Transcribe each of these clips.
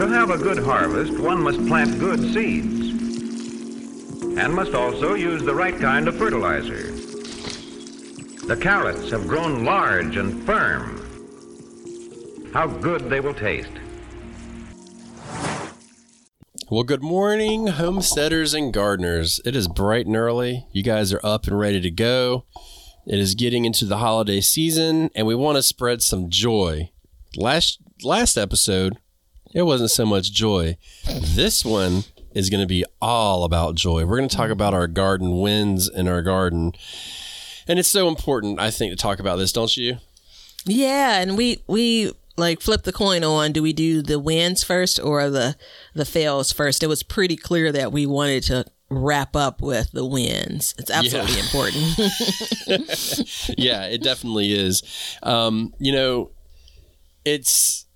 To have a good harvest, one must plant good seeds and must also use the right kind of fertilizer. The carrots have grown large and firm. How good they will taste. Well, good morning, homesteaders and gardeners. It is bright and early. You guys are up and ready to go. It is getting into the holiday season, and we want to spread some joy. Last last episode, it wasn't so much joy. This one is going to be all about joy. We're going to talk about our garden wins in our garden. And it's so important, I think, to talk about this, don't you? Yeah, and we we like flip the coin on do we do the wins first or the the fails first? It was pretty clear that we wanted to wrap up with the wins. It's absolutely yeah. important. yeah, it definitely is. Um, you know, it's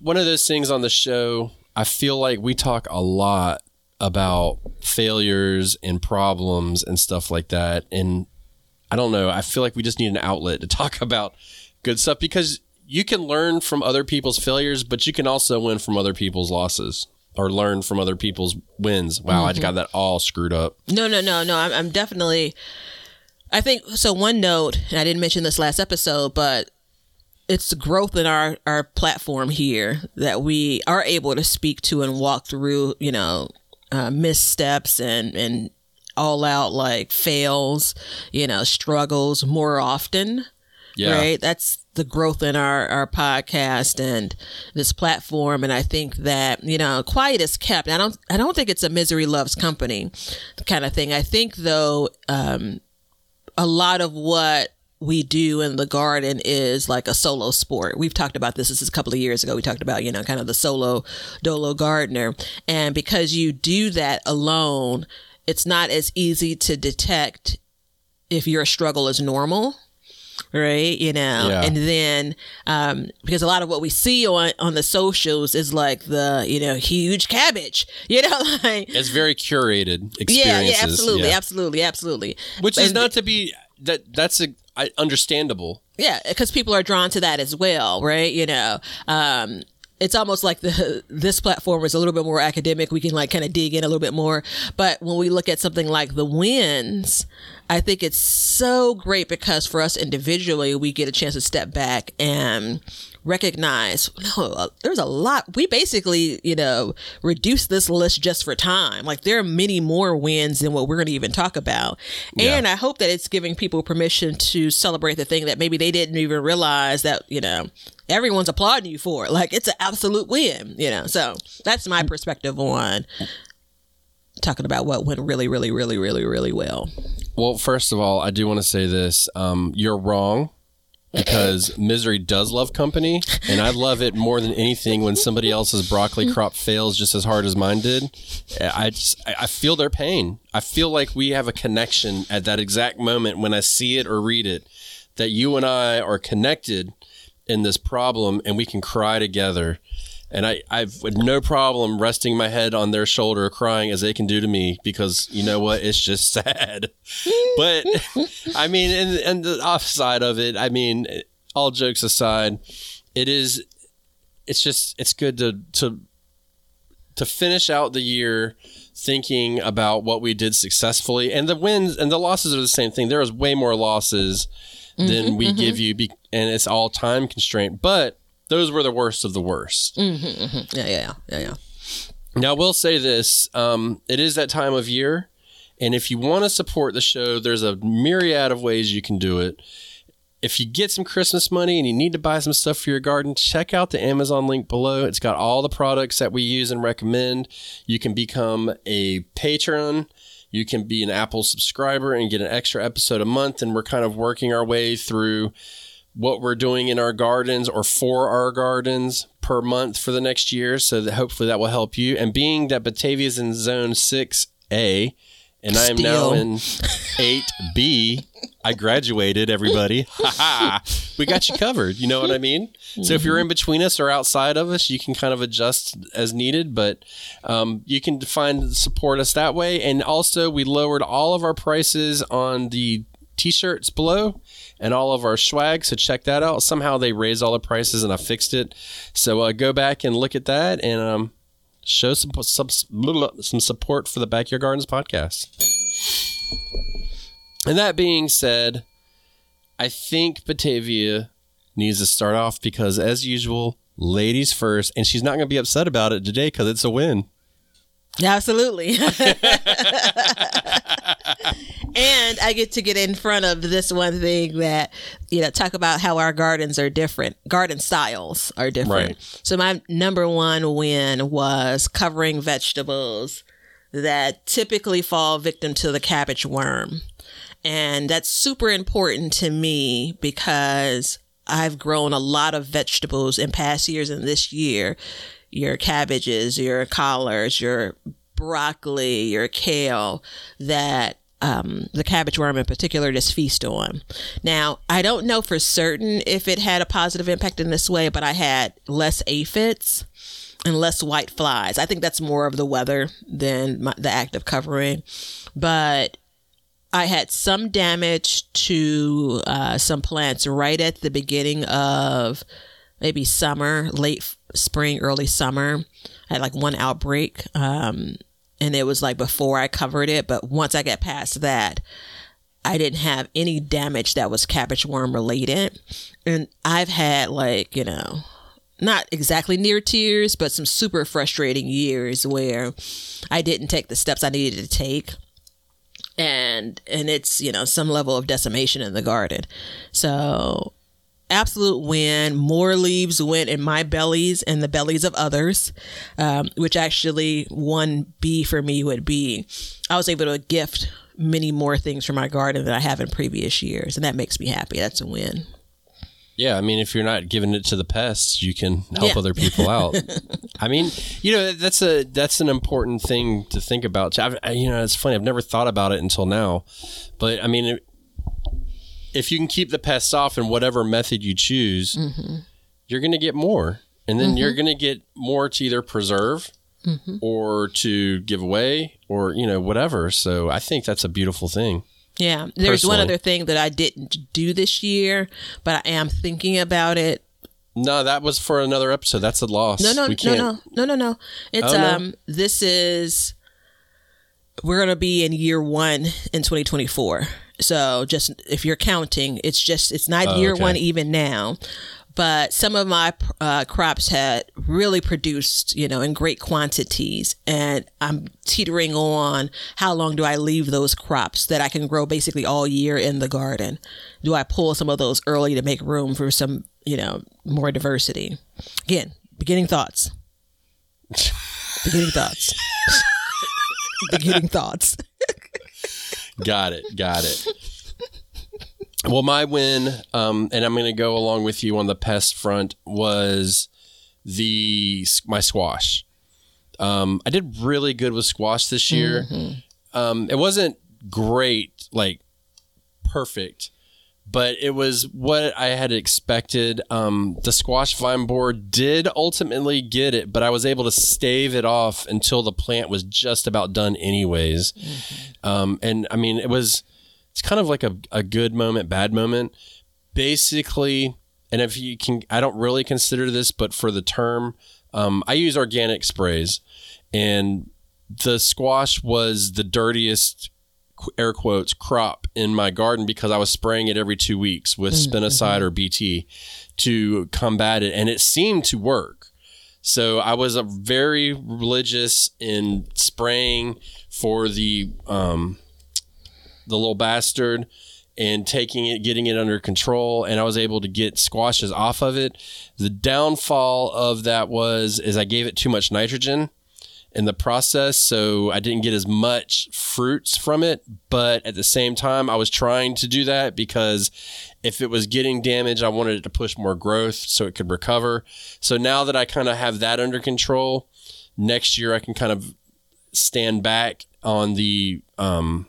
one of those things on the show I feel like we talk a lot about failures and problems and stuff like that. And I don't know, I feel like we just need an outlet to talk about good stuff because you can learn from other people's failures, but you can also win from other people's losses or learn from other people's wins. Wow, mm-hmm. I just got that all screwed up. No, no, no, no. I'm, I'm definitely. I think so. One note, and I didn't mention this last episode, but it's the growth in our our platform here that we are able to speak to and walk through you know uh, missteps and and all out like fails you know struggles more often yeah. right? That's the growth in our our podcast and this platform. And i think that you know quiet is kept. I don't i don't think it's a misery loves company kind of thing. I think though um a lot of what we do in the garden is like a solo sport. We've talked about this. This is a couple of years ago. We talked about, you know, kind of the solo dolo gardener. And because you do that alone, it's not as easy to detect if your struggle is normal right you know yeah. and then um because a lot of what we see on on the socials is like the you know huge cabbage you know like it's very curated experiences yeah, yeah absolutely yeah. absolutely absolutely which is not to be that that's a understandable. Yeah, because people are drawn to that as well, right? You know, um, it's almost like the this platform is a little bit more academic. We can like kind of dig in a little bit more. But when we look at something like the wins, I think it's so great because for us individually, we get a chance to step back and recognize no there's a lot. We basically you know reduce this list just for time. Like there are many more wins than what we're going to even talk about. Yeah. and i hope that it's giving people permission to celebrate the thing that maybe they didn't even realize that you know everyone's applauding you for. Like it's an absolute win you know? So that's my perspective on talking about what went really really really really really well. Well first of all i do want to say this um, you're wrong because misery does love company and i love it more than anything when somebody else's broccoli crop fails just as hard as mine did. I just i feel their pain. I feel like we have a connection at that exact moment when i see it or read it that you and i are connected in this problem and we can cry together and I, I've no problem resting my head on their shoulder, crying as they can do to me because you know what? It's just sad. but I mean, and, and the offside of it, I mean, all jokes aside, it is, it's just, it's good to, to, to finish out the year thinking about what we did successfully and the wins and the losses are the same thing. There is way more losses than mm-hmm, we mm-hmm. give you, be, and it's all time constraint, but those were the worst of the worst. Mm-hmm, mm-hmm. Yeah, yeah, yeah, yeah. Now, I will say this: um, it is that time of year, and if you want to support the show, there's a myriad of ways you can do it. If you get some Christmas money and you need to buy some stuff for your garden, check out the Amazon link below. It's got all the products that we use and recommend. You can become a patron. You can be an Apple subscriber and get an extra episode a month. And we're kind of working our way through what we're doing in our gardens or for our gardens per month for the next year. So that hopefully that will help you. And being that Batavia is in zone 6A and I am now in 8B, I graduated, everybody. we got you covered. You know what I mean? So if you're in between us or outside of us, you can kind of adjust as needed, but um, you can find support us that way. And also, we lowered all of our prices on the t-shirts below and all of our swag. So check that out. Somehow they raised all the prices and I fixed it. So uh, go back and look at that and um, show some, some some support for the Backyard Gardens podcast. And that being said, I think Batavia needs to start off because, as usual, ladies first, and she's not going to be upset about it today because it's a win. Absolutely. and I get to get in front of this one thing that, you know, talk about how our gardens are different. Garden styles are different. Right. So my number one win was covering vegetables that typically fall victim to the cabbage worm. And that's super important to me because I've grown a lot of vegetables in past years and this year. Your cabbages, your collards, your broccoli, your kale that um, the cabbage worm in particular just feast on. Now, I don't know for certain if it had a positive impact in this way, but I had less aphids and less white flies. I think that's more of the weather than my, the act of covering. But I had some damage to uh, some plants right at the beginning of maybe summer, late spring, early summer. I had like one outbreak, um, and it was like before I covered it. But once I got past that, I didn't have any damage that was cabbage worm related. And I've had like, you know, not exactly near tears, but some super frustrating years where I didn't take the steps I needed to take and and it's you know some level of decimation in the garden so absolute win more leaves went in my bellies and the bellies of others um, which actually one b for me would be i was able to gift many more things from my garden than i have in previous years and that makes me happy that's a win Yeah, I mean, if you're not giving it to the pests, you can help Yeah. other people out. I mean, you know, that's a that's an important thing to think about. I've, I- you know, it's funny. I've never thought about it until now, but I mean, if you can keep the pests off in whatever method you choose, mm-hmm. you're going to get more, and then you're mm-hmm. going to get more to either preserve mm-hmm. or to give away, or you know, whatever. So I think that's a beautiful thing. Yeah. There's one other thing that I didn't do this year, but I am thinking about it. No, that was for another episode. That's a loss. No, no, no, no, no, no, no. It's Oh, no? um this is we're going to be in year 1 in 2024. So just if you're counting, it's just it's not Oh, year okay. 1 even now. But some of my uh, crops had really produced, you know, in great quantities, and I'm teetering on how long do I leave those crops that I can grow basically all year in the garden? Do I pull some of those early to make room for some, you know, more diversity? Again, beginning thoughts. beginning thoughts. beginning thoughts. Got it. Got it. Well, my win, um, and I'm going to go along with you on the pest front, was the my squash. Um, I did really good with squash this year. Um, it wasn't great, like perfect, but it was what I had expected. Um, the squash vine borer did ultimately get it, but I was able to stave it off until the plant was just about done, anyways. Um, and I mean, it was it's kind of like a, a good moment, bad moment. Basically, and if you can, I don't really consider this, but for the term, um, I use organic sprays, and the squash was the dirtiest air quotes crop in my garden because I was spraying it every two weeks with mm, spinosad mm-hmm. or BT to combat it, and it seemed to work. So I was a very religious in spraying for the um, the little bastard and taking it, getting it under control, and I was able to get squashes off of it. The downfall of that was is I gave it too much nitrogen in the process, so I didn't get as much fruits from it. But at the same time, I was trying to do that because if it was getting damaged, I wanted it to push more growth so it could recover. So now that I kind of have that under control, next year I can kind of stand back on the um,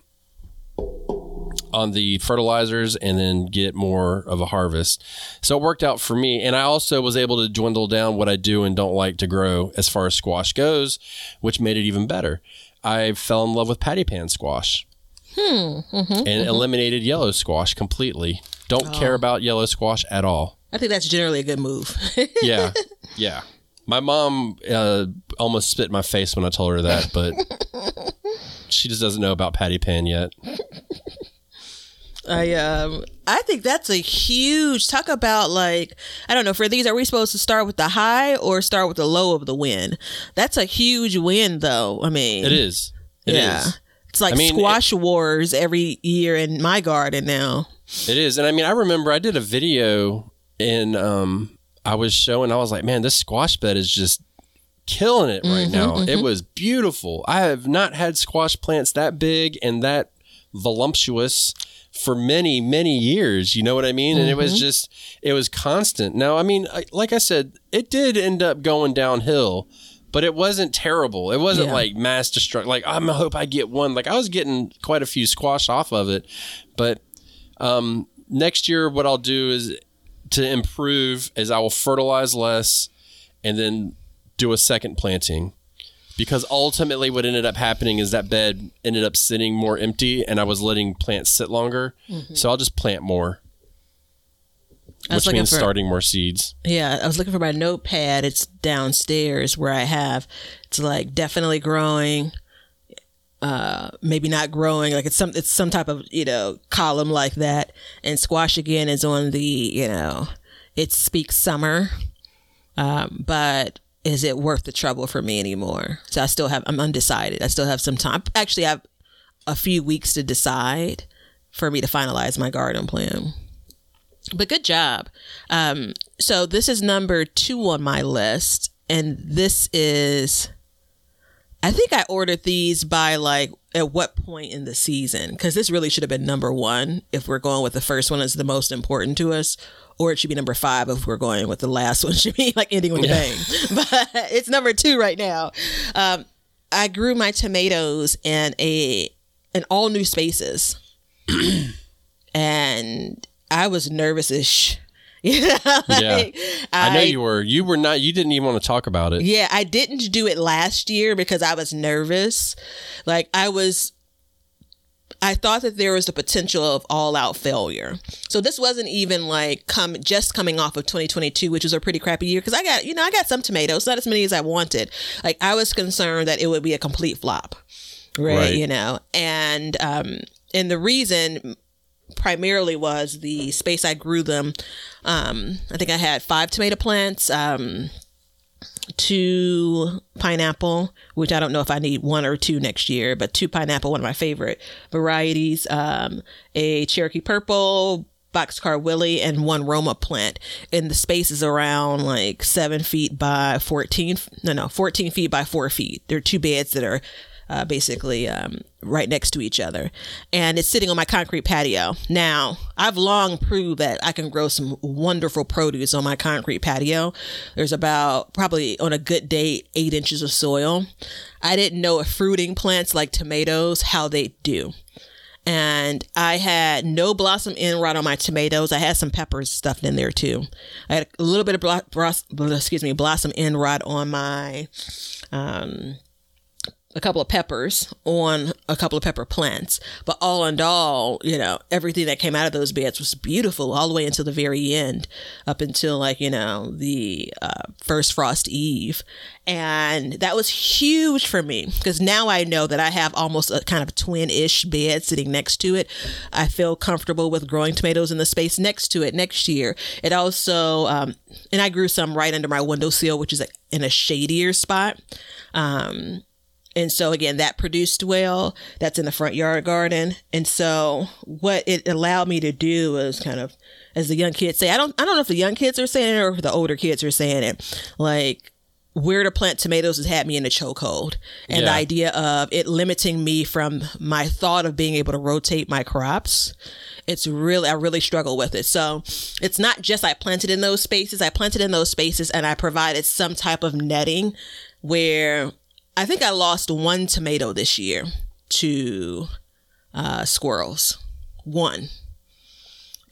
on the fertilizers and then get more of a harvest. So it worked out for me. And I also was able to dwindle down what I do and don't like to grow as far as squash goes, which made it even better. I fell in love with patty pan squash. Hmm, mm-hmm, and mm-hmm. eliminated yellow squash completely. Don't oh. care about yellow squash at all. I think that's generally a good move. Yeah, yeah. My mom uh, almost spit in my face when I told her that, but she just doesn't know about patty pan yet. I um I think that's a huge talk about like I don't know for these are we supposed to start with the high or start with the low of the win? That's a huge win though. I mean It is. It is. yeah. It's like I mean, squash wars every year in my garden now. It is. And I mean, I remember I did a video and um, I was showing, I was like, man, this squash bed is just killing it right now. It was beautiful. I have not had squash plants that big and that voluptuous for many, many years. You know what I mean? And it was just, it was constant. Now, I mean, I- like I said, it did end up going downhill. But it wasn't terrible. It wasn't Yeah. like mass destruct. Like I'm gonna hope I get one. Like I was getting quite a few squash off of it, but um, next year what I'll do is to improve is I will fertilize less and then do a second planting. Because ultimately what ended up happening is that bed ended up sitting more empty and I was letting plants sit longer. So I'll just plant more. Which means for- starting more seeds. Yeah, I was looking for my notepad. It's downstairs where I have it's like definitely growing. Uh, maybe not growing. Like it's some it's some type of you know column like that. And squash again is on the you know it speaks summer. Um, but is it worth the trouble for me anymore? So I still have I'm undecided. I still have some time. Actually, I have a few weeks to decide for me to finalize my garden plan. But good job. Um, so this is number two on my list, and this is. I think I ordered these by like at what point in the season? Because this really should have been number one if we're going with the first one is the most important to us, or it should be number five if we're going with the last one. Should be like ending with a bang, but it's number two right now. Um, I grew my tomatoes in a in all new spaces, and I was nervous as sh- Yeah. like, I know you were. You were not. You didn't even want to talk about it. yeah, I didn't do it last year because I was nervous. Like I was I thought that there was the potential of all out failure. So this wasn't even like come just coming off of 2022, which was a pretty crappy year because I got, you know, I got some tomatoes, not as many as I wanted. Like I was concerned that it would be a complete flop. Right, Right. you know. And um and the reason primarily was the space I grew them. Um I think I had five tomato plants, um two pineapple, which I don't know if I need one or two next year, but two pineapple, one of my favorite varieties, um, a Cherokee purple, boxcar willie, and one Roma plant. And the space is around like seven feet by 14, no, no, 14 feet by four feet. There are two beds that are uh, basically um, right next to each other. And it's sitting on my concrete patio. Now, I've long proved that I can grow some wonderful produce on my concrete patio. There's about probably on a good day, eight inches of soil. I didn't know if fruiting plants like tomatoes, how they do. And I had no blossom end rot on my tomatoes. I had some peppers stuffed in there too. I had a little bit of blo- bros- excuse me blossom end rot on my um, a couple of peppers on a couple of pepper plants. But all in all, you know, everything that came out of those beds was beautiful all the way until the very end, up until like, you know, the uh, first frost eve. And that was huge for me because now I know that I have almost a kind of twin ish bed sitting next to it. I feel comfortable with growing tomatoes in the space next to it next year. It also, um, and I grew some right under my windowsill, which is in a shadier spot. Um, and so again, that produced well. That's in the front yard garden. And so what it allowed me to do was kind of, as the young kids say, I don't, I don't know if the young kids are saying it or if the older kids are saying it, like where to plant tomatoes has had me in a chokehold. And the idea of it limiting me from my thought of being able to rotate my crops. It's really, I really struggle with it. So it's not just I planted in those spaces. I planted in those spaces and I provided some type of netting where I think I lost one tomato this year to uh, squirrels. One.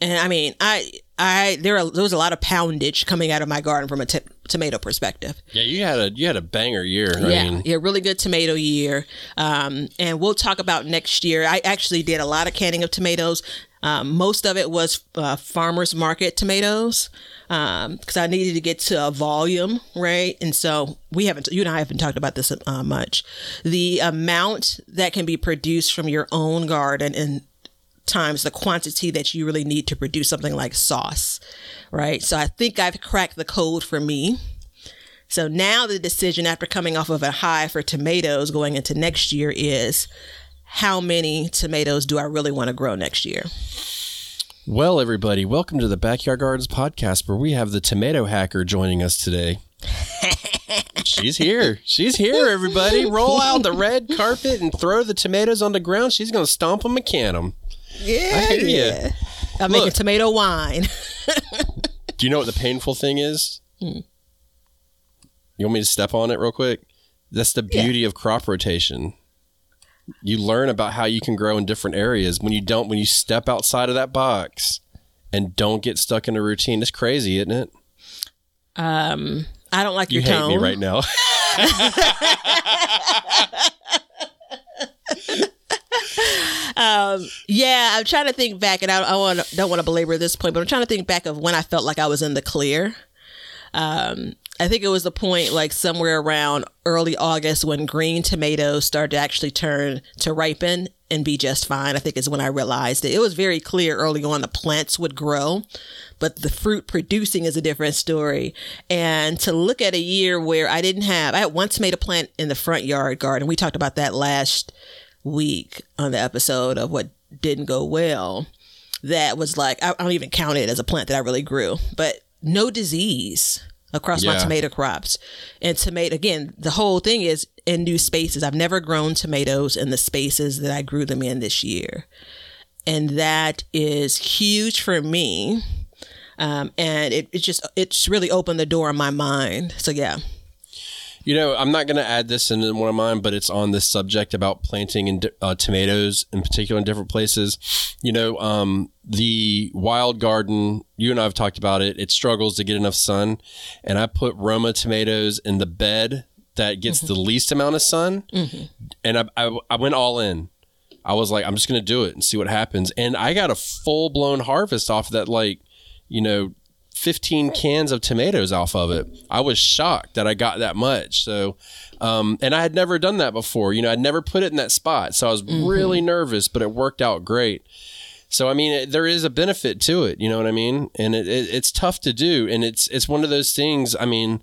And I mean, I I there are there was a lot of poundage coming out of my garden from a t- tomato perspective. Yeah, you had a you had a banger year. I yeah, mean, yeah, really good tomato year. Um, and we'll talk about next year. I actually did a lot of canning of tomatoes. Um, most of it was uh, farmers market tomatoes because I needed to get to a volume, right? And so we haven't, you and I haven't talked about this uh, much. The amount that can be produced from your own garden and times the quantity that you really need to produce something like sauce, right? So I think I've cracked the code for me. So now the decision after coming off of a high for tomatoes going into next year is how many tomatoes do I really want to grow next year? well, everybody, welcome to the Backyard Gardens podcast, where we have the tomato hacker joining us today. She's here. She's here, everybody. Roll out the red carpet and throw the tomatoes on the ground. She's going to stomp them and can them. Yeah, I hear ya. I'm making Look. tomato wine. Do you know what the painful thing is? Hmm. You want me to step on it real quick? That's the beauty of crop rotation. You learn about how you can grow in different areas when you don't when you step outside of that box and don't get stuck in a routine. It's crazy, isn't it? Um, I don't like You your hate tone me right now. um, Yeah, I'm trying to think back, and I, I want don't want to belabor this point, but I'm trying to think back of when I felt like I was in the clear. Um, I think it was the point like somewhere around early August when green tomatoes started to actually turn to ripen and be just fine. I think is when I realized it. It was very clear early on the plants would grow, but the fruit producing is a different story. And to look at a year where I didn't have, I had once made a plant in the front yard garden. We talked about that last week on the episode of what didn't go well. That was like, I, I don't even count it as a plant that I really grew, but no disease across my tomato crops. And tomato, again, the whole thing is in new spaces. I've never grown tomatoes in the spaces that I grew them in this year. And that is huge for me. Um, and it, it just, it's really opened the door in my mind. So yeah. You know, I'm not going to add this in one of mine, but it's on this subject about planting in uh, tomatoes in particular in different places. You know, um, the wild garden, you and I have talked about it, it struggles to get enough sun. And I put Roma tomatoes in the bed that gets the least amount of sun. And I, I, I went all in. I was like, I'm just going to do it and see what happens. And I got a full blown harvest off of that, like, you know, 15 cans of tomatoes off of it. I was shocked that I got that much. So, um, and I had never done that before. You know, I'd never put it in that spot. So I was really nervous, but it worked out great. So, I mean, it, there is a benefit to it. You know what I mean? And it, it, it's tough to do. And it's, it's one of those things. I mean,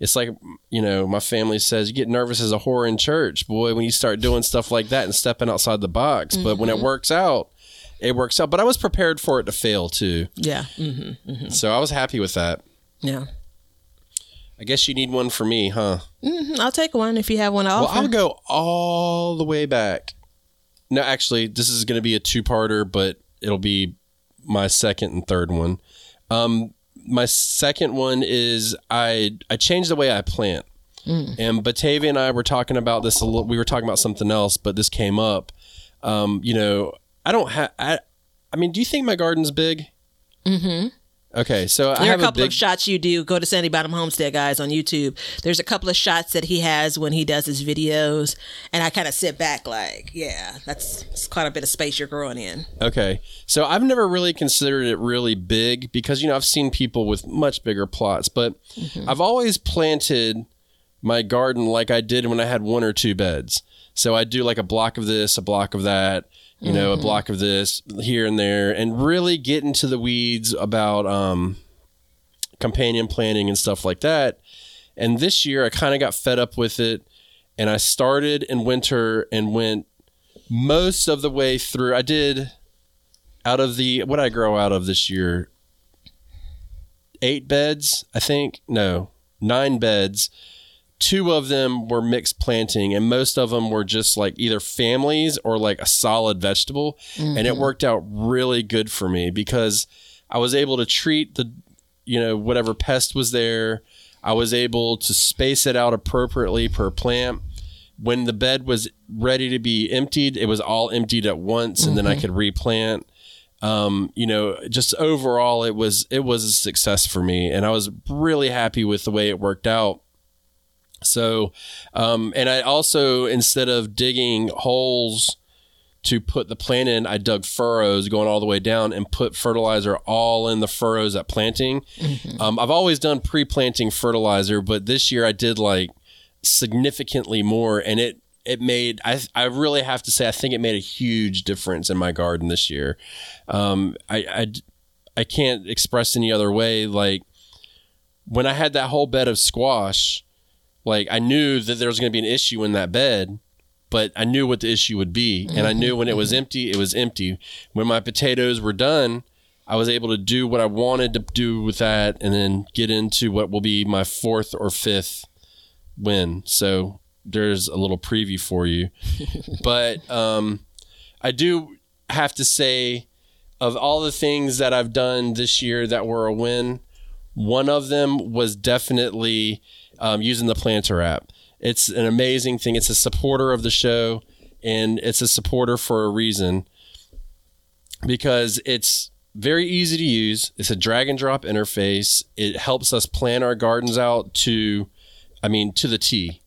it's like, you know, my family says you get nervous as a whore in church, boy, when you start doing stuff like that and stepping outside the box. But when it works out, it works out. But I was prepared for it to fail too. Yeah. Mm, So I was happy with that. yeah. I guess you need one for me, huh? Mhm, I'll take one if you have one to Well, offer. I'll go all the way back. No, actually, this is going to be a two-parter, but it'll be my second and third one. Um, my second one is I I changed the way I plant. And Batavia and I were talking about this a little. We were talking about something else, but this came up. Um, you know, I don't have. I, I mean, do you think my garden's big? Mm-hmm. Okay, so I There are have a couple big, of shots you do. Go to Sandy Bottom Homestead, guys, on YouTube. There's a couple of shots that he has when he does his videos, and I kind of sit back like, yeah, that's it's quite a bit of space you're growing in. Okay. So I've never really considered it really big because, you know, I've seen people with much bigger plots, but I've always planted my garden like I did when I had one or two beds. So I do like a block of this, a block of that, you know, a block of this here and there, and really get into the weeds about um, companion planting and stuff like that. And this year I kind of got fed up with it and I started in winter and went most of the way through. I did out of the what I grow out of this year, eight beds, I think. No, nine beds. Two of them were mixed planting, and most of them were just like either families or like a solid vegetable. And it worked out really good for me because I was able to treat the, you know, whatever pest was there. I was able to space it out appropriately per plant when the bed was ready to be emptied, it was all emptied at once, and then I could replant. um, you know, just overall, it was it was a success for me, and I was really happy with the way it worked out. So, um, and I also instead of digging holes to put the plant in, I dug furrows going all the way down and put fertilizer all in the furrows at planting. Um, I've always done pre-planting fertilizer, but this year I did like significantly more, and it it made I I really have to say I think it made a huge difference in my garden this year. Um, I, I I can't express any other way. Like when I had that whole bed of squash, like I knew that there was going to be an issue in that bed, but I knew what the issue would be, and I knew when it was empty, it was empty. When my potatoes were done. I was able to do what I wanted to do with that and then get into what will be my fourth or fifth win. So there's a little preview for you. but um, I do have to say, of all the things that I've done this year that were a win, one of them was definitely um, using the Planter app. It's an amazing thing. It's a supporter of the show, and it's a supporter for a reason because it's very easy to use. It's a drag and drop interface. It helps us plan our gardens out to, I mean, to the T.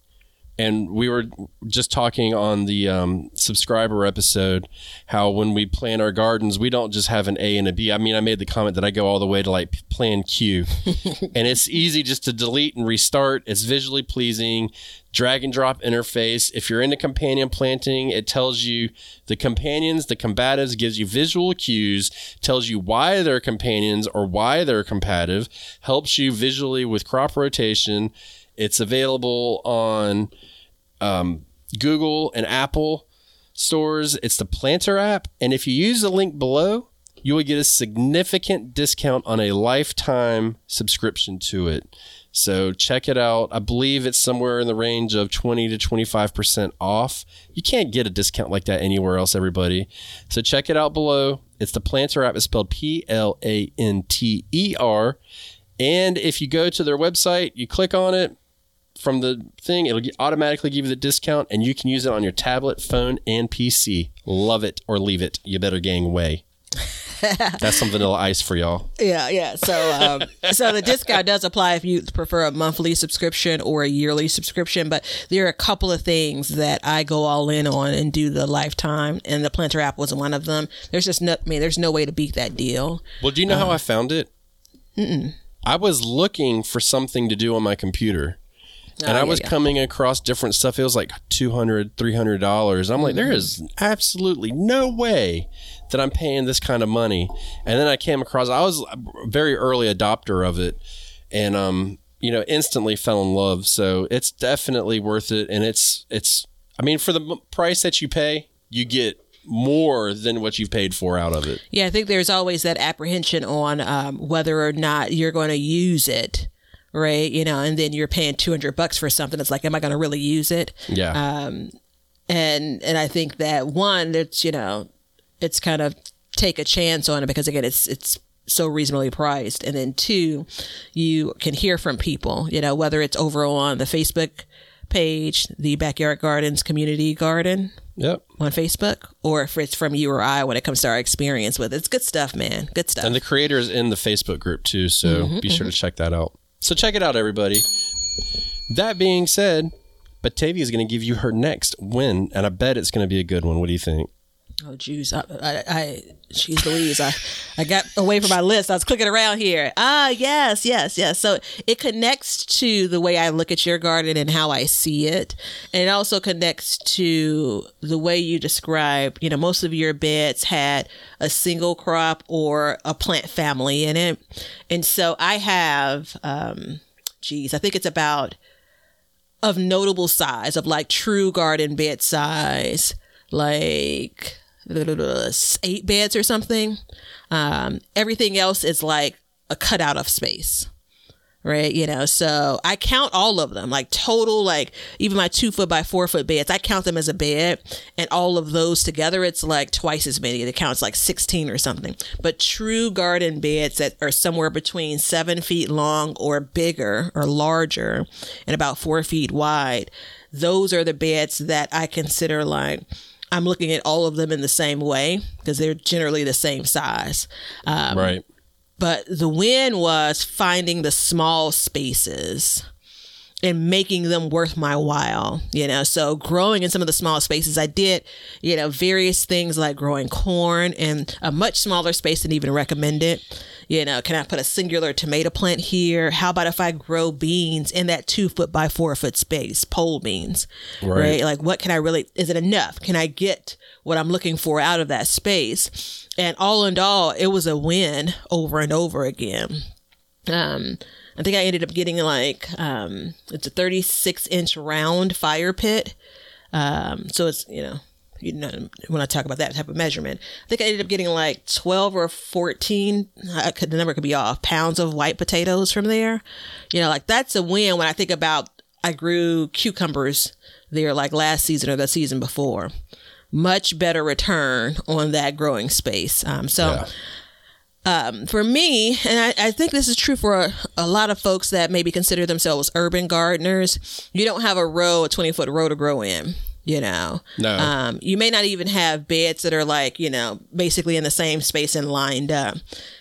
And we were just talking on the um, subscriber episode how when we plan our gardens, we don't just have an A and a B. I mean, I made the comment that I go all the way to like plan Q, and it's easy just to delete and restart. It's visually pleasing, drag and drop interface. If you're into companion planting, it tells you the companions, the combatives, gives you visual cues, tells you why they're companions or why they're combative, helps you visually with crop rotation. It's available on um, Google and Apple stores. It's the Planter app. And if you use the link below, you will get a significant discount on a lifetime subscription to it. So check it out. I believe it's somewhere in the range of 20 to 25% off. You can't get a discount like that anywhere else, everybody. So check it out below. It's the Planter app. It's spelled P L A N T E R. And if you go to their website, you click on it from the thing, it'll automatically give you the discount and you can use it on your tablet, phone, and PC. Love it or leave it. You better gang way. That's some vanilla ice for y'all. Yeah, yeah. So, um, so the discount does apply if you prefer a monthly subscription or a yearly subscription. But there are a couple of things that I go all in on and do the lifetime, and the Planter app was one of them. There's just no, I mean, there's no way to beat that deal. Well, do you know how I found it? I was looking for something to do on my computer. And Oh, I yeah, was yeah. coming across different stuff. It was like $200, $300. I'm like, there is absolutely no way that I'm paying this kind of money. And then I came across, I was a very early adopter of it and, um, you know, instantly fell in love. So it's definitely worth it. And it's, it's, I mean, for the price that you pay, you get more than what you've paid for out of it. Yeah, I think there's always that apprehension on um, whether or not you're going to use it, right? You know, and then you're paying 200 bucks for something. It's like, am I going to really use it? Yeah. Um, and and I think that one, it's you know, it's kind of take a chance on it because again, it's it's so reasonably priced, and then two, you can hear from people, you know, whether it's over on the Facebook page, the Backyard Gardens Community Garden yep. on Facebook, or if it's from you or I when it comes to our experience with it. It's good stuff, man. Good stuff. And the creator is in the Facebook group too, so Mm-hmm, be sure to check that out. So check it out, everybody. That being said, Batavia is going to give you her next win, and I bet it's going to be a good one. What do you think? Oh, jeez. I, I, I, jeez Louise. I, I got away from my list. I was clicking around here. Ah, yes, yes, yes. So it connects to the way I look at your garden and how I see it. And it also connects to the way you describe, you know, most of your beds had a single crop or a plant family in it. And so I have, um, geez, I think it's about of notable size, of like true garden bed size, like eight beds or something. Um, everything else is like a cutout of space. Right, you know, so I count all of them, like total, like even my two foot by four foot beds, I count them as a bed, and all of those together, it's like twice as many. It counts like 16 or something. But true garden beds that are somewhere between seven feet long or bigger or larger and about four feet wide, those are the beds that I consider like I'm looking at all of them in the same way because they're generally the same size. Um, right. But the win was finding the small spaces and making them worth my while, you know. So growing in some of the small spaces, I did, you know, various things like growing corn in a much smaller space than even recommended. You know, can I put a singular tomato plant here? How about if I grow beans in that two foot by four foot space, pole beans, right? right? Like, what can I really, is it enough? Can I get what I'm looking for out of that space? And all in all, it was a win over and over again. Um, I think I ended up getting like um, it's a 36 inch round fire pit. Um, so it's you know you know when I talk about that type of measurement, I think I ended up getting like 12 or 14. I could, the number could be off pounds of white potatoes from there. You know, like that's a win when I think about I grew cucumbers there like last season or the season before. Much better return on that growing space. Um, so. Yeah um, for me, and I, I, think this is true for a, a, lot of folks that maybe consider themselves urban gardeners, you don't have a row, a 20 foot row to grow in. You know, no. Um, you may not even have beds that are like, you know, basically in the same space and lined up.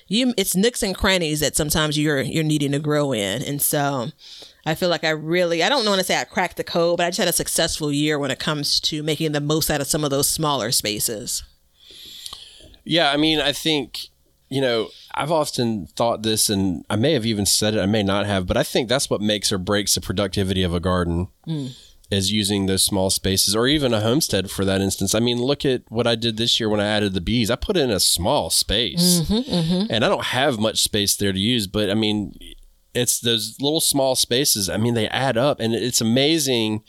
You, it's nooks and crannies that sometimes you're you're needing to grow in, and so I feel like I really, I don't want to say I cracked the code, but I just had a successful year when it comes to making the most out of some of those smaller spaces. Yeah, I mean, I think you know, I've often thought this, and I may have even said it, I may not have, but I think that's what makes or breaks the productivity of a garden. Mm. Is using those small spaces, or even a homestead for that instance. I mean, look at what I did this year when I added the bees. I put in a small space, mm-hmm, mm-hmm. and I don't have much space there to use. But I mean, it's those little small spaces. I mean, they add up, and it's amazing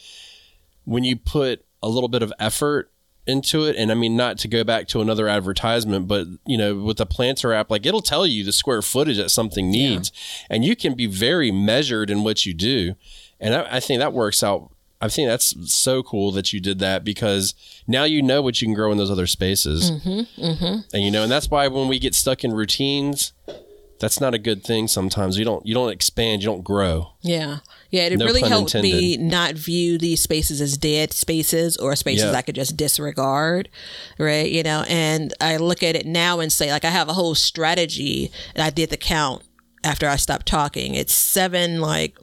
when you put a little bit of effort into it and i mean not to go back to another advertisement but you know with the planter app like it'll tell you the square footage that something needs yeah. and you can be very measured in what you do and I, I, think that works out i think that's so cool that you did that because now you know what you can grow in those other spaces mm-hmm, mm-hmm. and you know and that's why when we get stuck in routines that's not a good thing sometimes. You don't you don't expand you don't grow. Yeah. Yeah it no really helped intended. me not view these spaces as dead spaces or spaces yeah. i could just disregard right you know? And i look at it now and say like i have a whole strategy and i did the count after i stopped talking. It's seven like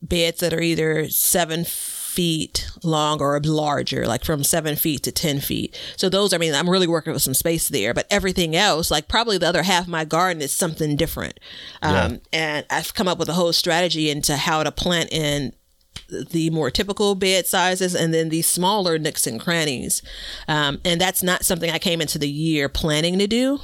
beds that are either seven feet long or larger, like from seven feet to 10 feet. So those, I mean, I'm really working with some space there, but everything else, like probably the other half of my garden is something different. Um, yeah. And I've come up with a whole strategy into how to plant in the more typical bed sizes and then the smaller nooks and crannies. Um, and that's not something I came into the year planning to do.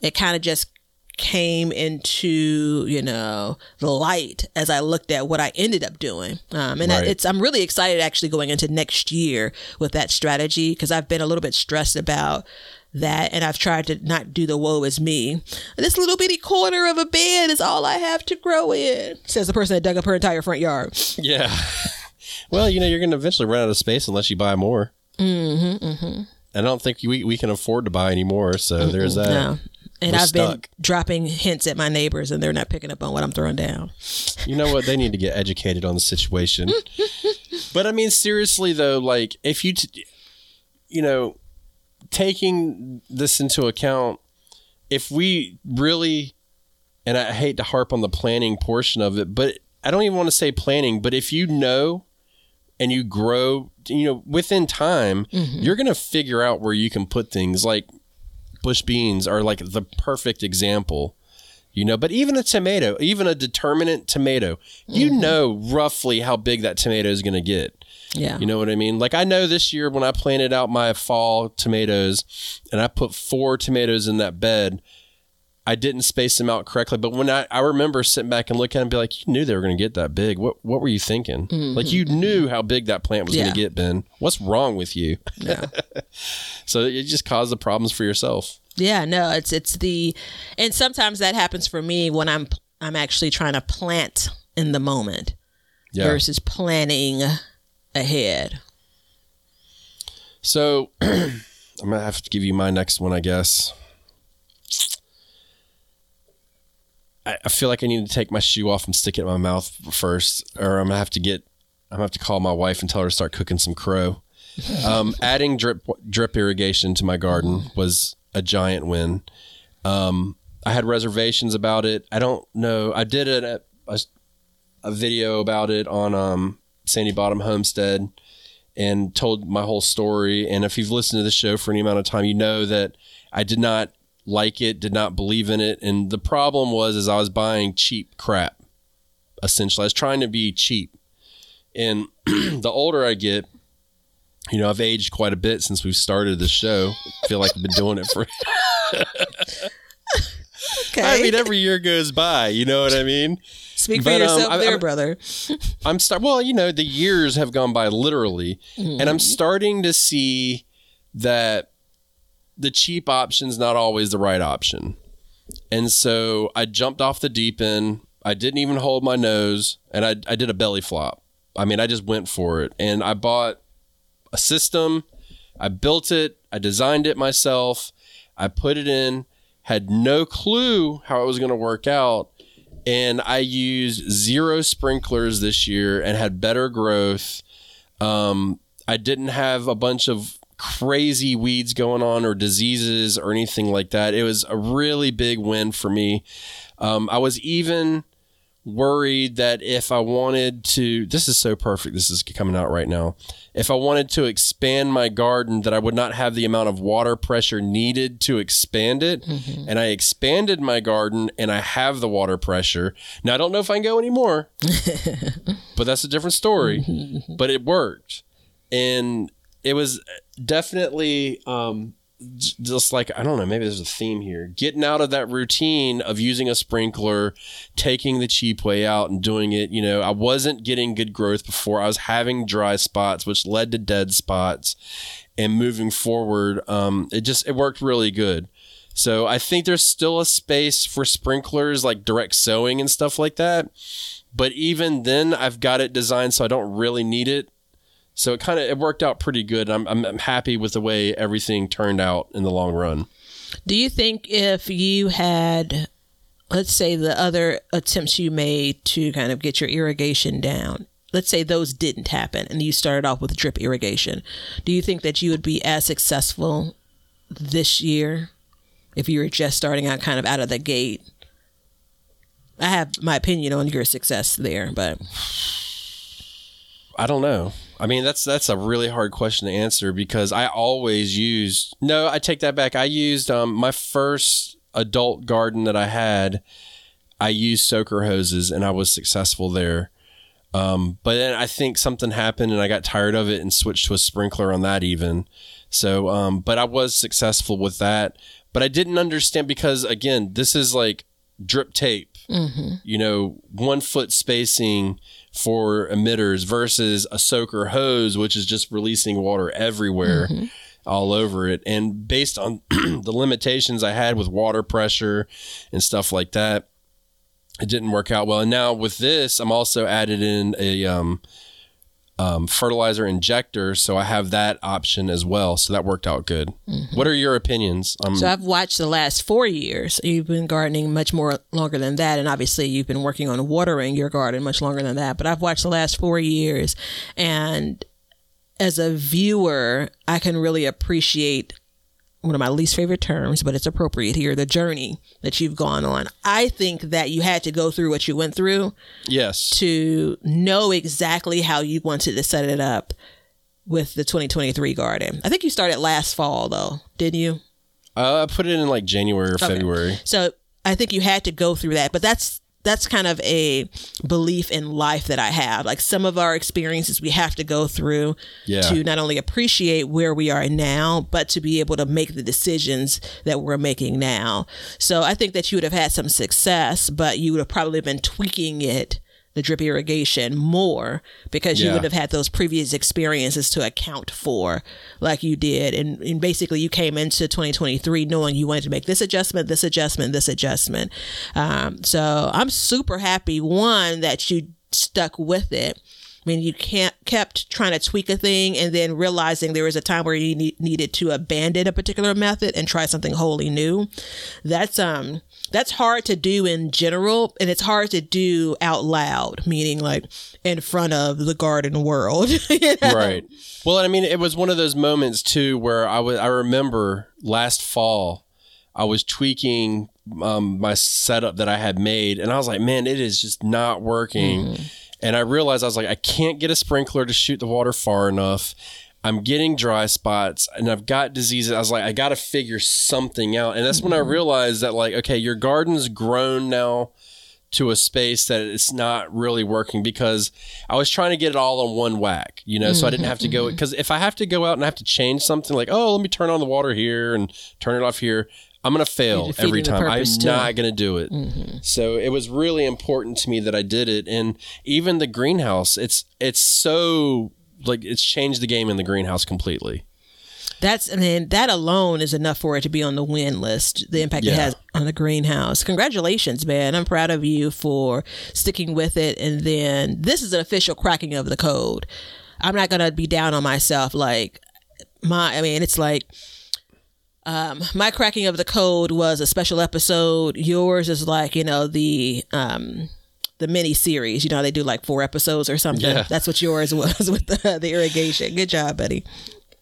It kind of just came into you know the light as I looked at what I ended up doing. Um, and right. it's I'm really excited actually going into next year with that strategy because I've been a little bit stressed about that and I've tried to not do the woe is me. This little bitty corner of a bed is all I have to grow in, says the person that dug up her entire front yard. Yeah. well, you know, you're going to eventually run out of space unless you buy more. Mm-hmm, mm-hmm. I don't think we, we can afford to buy anymore. So mm there's that. No and We're I've stuck. been dropping hints at my neighbors, and they're not picking up on what I'm throwing down. You know what? They need to get educated on the situation. but I mean, seriously though, like if you, t- you know, taking this into account, if we really, and I hate to harp on the planning portion of it, but I don't even want to say planning, but if you know and you grow, you know, within time, mm-hmm. you're going to figure out where you can put things. Like bush beans are like the perfect example you know? But even a tomato even a determinate tomato you mm-hmm. know roughly how big that tomato is going to get. Yeah. You know what i mean? Like i know this year when i planted out my fall tomatoes and i put four tomatoes in that bed I didn't space them out correctly. But when I, I remember sitting back and looking at them and be like, you knew they were going to get that big. What what were you thinking? Mm-hmm. Like you knew how big that plant was yeah. going to get, Ben. What's wrong with you? Yeah. so it just caused the problems for yourself. Yeah, no, it's it's the and sometimes that happens for me when I'm I'm actually trying to plant in the moment yeah. versus planning ahead. So I'm gonna have to give you my next one, I guess. I, feel like I need to take my shoe off and stick it in my mouth first, or I'm gonna have to get I'm gonna have to call my wife and tell her to start cooking some crow. Um, adding drip drip irrigation to my garden was a giant win. Um, I had reservations about it. I don't know. I did a, a, a video about it on um, Sandy Bottom Homestead and told my whole story. And if you've listened to the show for any amount of time, you know that I did not like it, did not believe in it. And the problem was is I was buying cheap crap. Essentially, I was trying to be cheap. And the older I get, you know, I've aged quite a bit since we've started the show. I feel like I've been doing it for Okay. I mean, every year goes by. You know what I mean? Speak for but, um, yourself I- there, I'm- brother. I'm start. Well, you know, the years have gone by literally, and I'm starting to see that the cheap option's not always the right option. And so I jumped off the deep end. I didn't even hold my nose, and I I did a belly flop. I mean, I just went for it, and I bought a system. I built it. I designed it myself. I put it in. Had no clue how it was going to work out and I used zero sprinklers this year and had better growth. Um, I didn't have a bunch of crazy weeds going on or diseases or anything like that. It was a really big win for me. Um, I was even worried that if I wanted to, this is so perfect. This is coming out right now. If I wanted to expand my garden, that I would not have the amount of water pressure needed to expand it. And I expanded my garden and I have the water pressure. Now, I don't know if I can go anymore, but that's a different story. but it worked. And it was definitely um, just like I don't know, maybe there's a theme here. Getting out of that routine of using a sprinkler, taking the cheap way out and doing it. You know, I wasn't getting good growth before. I was having dry spots, which led to dead spots. And moving forward, um, it just it worked really good. So I think there's still a space for sprinklers like direct sowing and stuff like that. But even then, I've got it designed so I don't really need it. So it kind of it worked out pretty good. I'm, I'm I'm happy with the way everything turned out in the long run. Do you think if you had, let's say, the other attempts you made to kind of get your irrigation down, let's say those didn't happen and you started off with drip irrigation, do you think that you would be as successful this year if you were just starting out kind of out of the gate? I have my opinion on your success there, but I don't know. I mean, that's that's a really hard question to answer because I always used. No, I take that back. I used um, my first adult garden that I had. I used soaker hoses and I was successful there. Um, but then I think something happened and I got tired of it and switched to a sprinkler on that even. So, um, but I was successful with that. But I didn't understand because again, this is like drip tape. You know, one foot spacing for emitters versus a soaker hose, which is just releasing water everywhere. All over it. And based on the limitations I had with water pressure and stuff like that, it didn't work out well. And now with this, I'm also added in a um, um, fertilizer injector, so I have that option as well. So that worked out good. What are your opinions? Um, So I've watched the last four years. You've been gardening much more longer than that, and obviously you've been working on watering your garden much longer than that. But I've watched the last four years, and as a viewer, I can really appreciate one of my least favorite terms, but it's appropriate here the journey that you've gone on. I think that you had to go through what you went through yes. to know exactly how you wanted to set it up with the 2023 garden. I think you started last fall, though, didn't you? Uh, I put it in like January or February. So I think you had to go through that, but that's that's kind of a belief in life that I have. Like some of our experiences we have to go through Yeah. to not only appreciate where we are now, but to be able to make the decisions that we're making now. So I think that you would have had some success, but you would have probably been tweaking it the drip irrigation more because you would have had those previous experiences to account for like you did. And, and basically you came into 2023 knowing you wanted to make this adjustment this adjustment this adjustment. Um, so i'm super happy one that you stuck with it. I mean, you can't kept trying to tweak a thing and then realizing there was a time where you need, needed to abandon a particular method and try something wholly new. That's um that's hard to do in general, and it's hard to do out loud, meaning like in front of the garden world. you know? Right. Well, I mean, it was one of those moments too where I was. I remember last fall, I was tweaking um, my setup that I had made, and I was like, "Man, it is just not working." And I realized I was like, I can't get a sprinkler to shoot the water far enough. I'm getting dry spots and I've got diseases. I was like, I got to figure something out. And that's when I realized that, like, okay, your garden's grown now to a space that it's not really working because I was trying to get it all on one whack, you know, so I didn't have to go. Because if I have to go out and I have to change something, like, oh, let me turn on the water here and turn it off here, I'm going to fail every time. I'm too. not going to do it. So it was really important to me that I did it. And even the greenhouse, it's it's so like it's changed the game in the greenhouse completely. That's I mean that alone is enough for it to be on the win list. The impact it has on the greenhouse. Congratulations, man! I'm proud of you for sticking with it. And then this is an official cracking of the code. I'm not gonna be down on myself. Like my, I mean, it's like um, my cracking of the code was a special episode. Yours is like you know the um the mini series. You know they do like four episodes or something. Yeah. That's what yours was with the, the irrigation. Good job, buddy.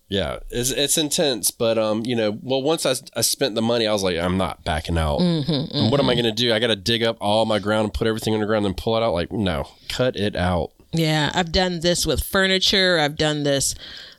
Yeah, it's it's intense, but um, you know, well, once I, I spent the money, I was like, I'm not backing out. And what am I going to do? I got to dig up all my ground and put everything underground and pull it out. Like, no, cut it out. Yeah, I've done this with furniture. I've done this.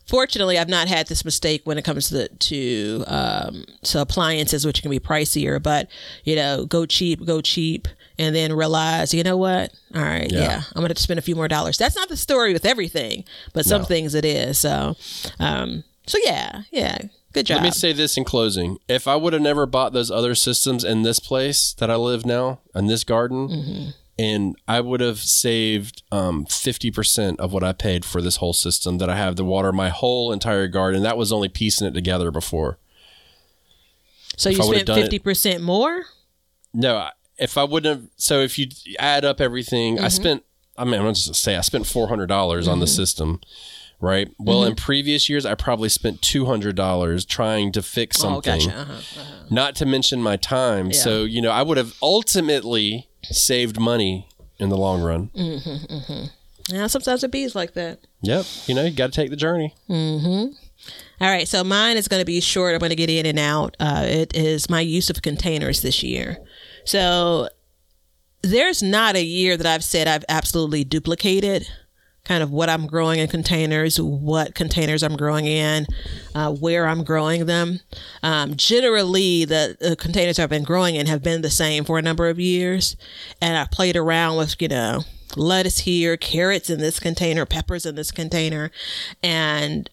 Fortunately, I've not had this mistake when it comes to to um, to appliances, which can be pricier. But you know, go cheap, go cheap, and then realize, you know what? All right, yeah, Yeah. I'm going to spend a few more dollars. That's not the story with everything, but some No. things it is. So, um, so yeah, yeah, good job. Let me say this in closing: if I would have never bought those other systems in this place that I live now, in this garden, and I would have saved um, fifty percent of what I paid for this whole system that I have to water my whole entire garden. That was only piecing it together before. so if you spent fifty percent more. No, if I wouldn't have, so if you add up everything, I spent. I mean, I'm just gonna just say I spent four hundred dollars on the system, right? Well, in previous years, I probably spent two hundred dollars trying to fix Oh, something. gotcha. Uh-huh. Not to mention my time. So you know, I would have ultimately saved money in the long run. Mm-hmm, mm-hmm. Yeah, sometimes it bees like that. Yep. You know, you got to take the journey. Mm-hmm. All right, so mine is going to be short. I'm going to get in and out. Uh, it is my use of containers this year. So there's not a year that I've said I've absolutely duplicated kind of what I'm growing in containers, what containers I'm growing in, uh, where I'm growing them. Um, generally, the, the containers I've been growing in have been the same for a number of years. And I've played around with, you know, lettuce here, carrots in this container, peppers in this container. And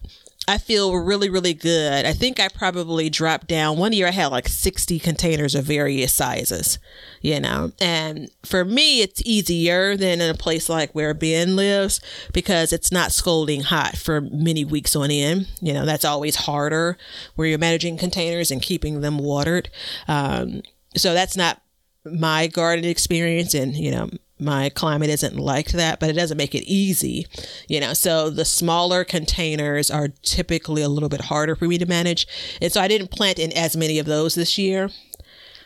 I feel really, really good. I think I probably dropped down. One year I had like 60 containers of various sizes, you know. And for me, it's easier than in a place like where Ben lives because it's not scalding hot for many weeks on end. You know, that's always harder where you're managing containers and keeping them watered. Um, so that's not my garden experience and you know my climate isn't like that but it doesn't make it easy you know? So the smaller containers are typically a little bit harder for me to manage. And so i didn't plant in as many of those this year.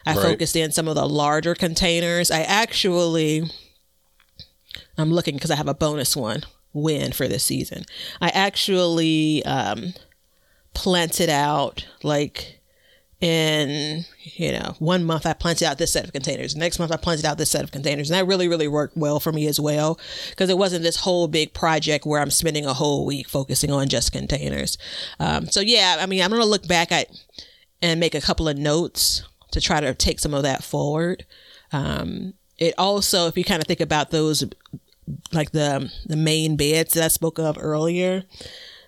I Right. focused in some of the larger containers. I actually i'm looking because i have a bonus one win for this season. I actually um planted out like in you know one month i planted out this set of containers. Next month i planted out this set of containers. And that really really worked well for me as well because it wasn't this whole big project where i'm spending a whole week focusing on just containers. Um, so yeah i mean i'm gonna look back at and make a couple of notes to try to take some of that forward. Um, it also if you kind of think about those like the the main beds that i spoke of earlier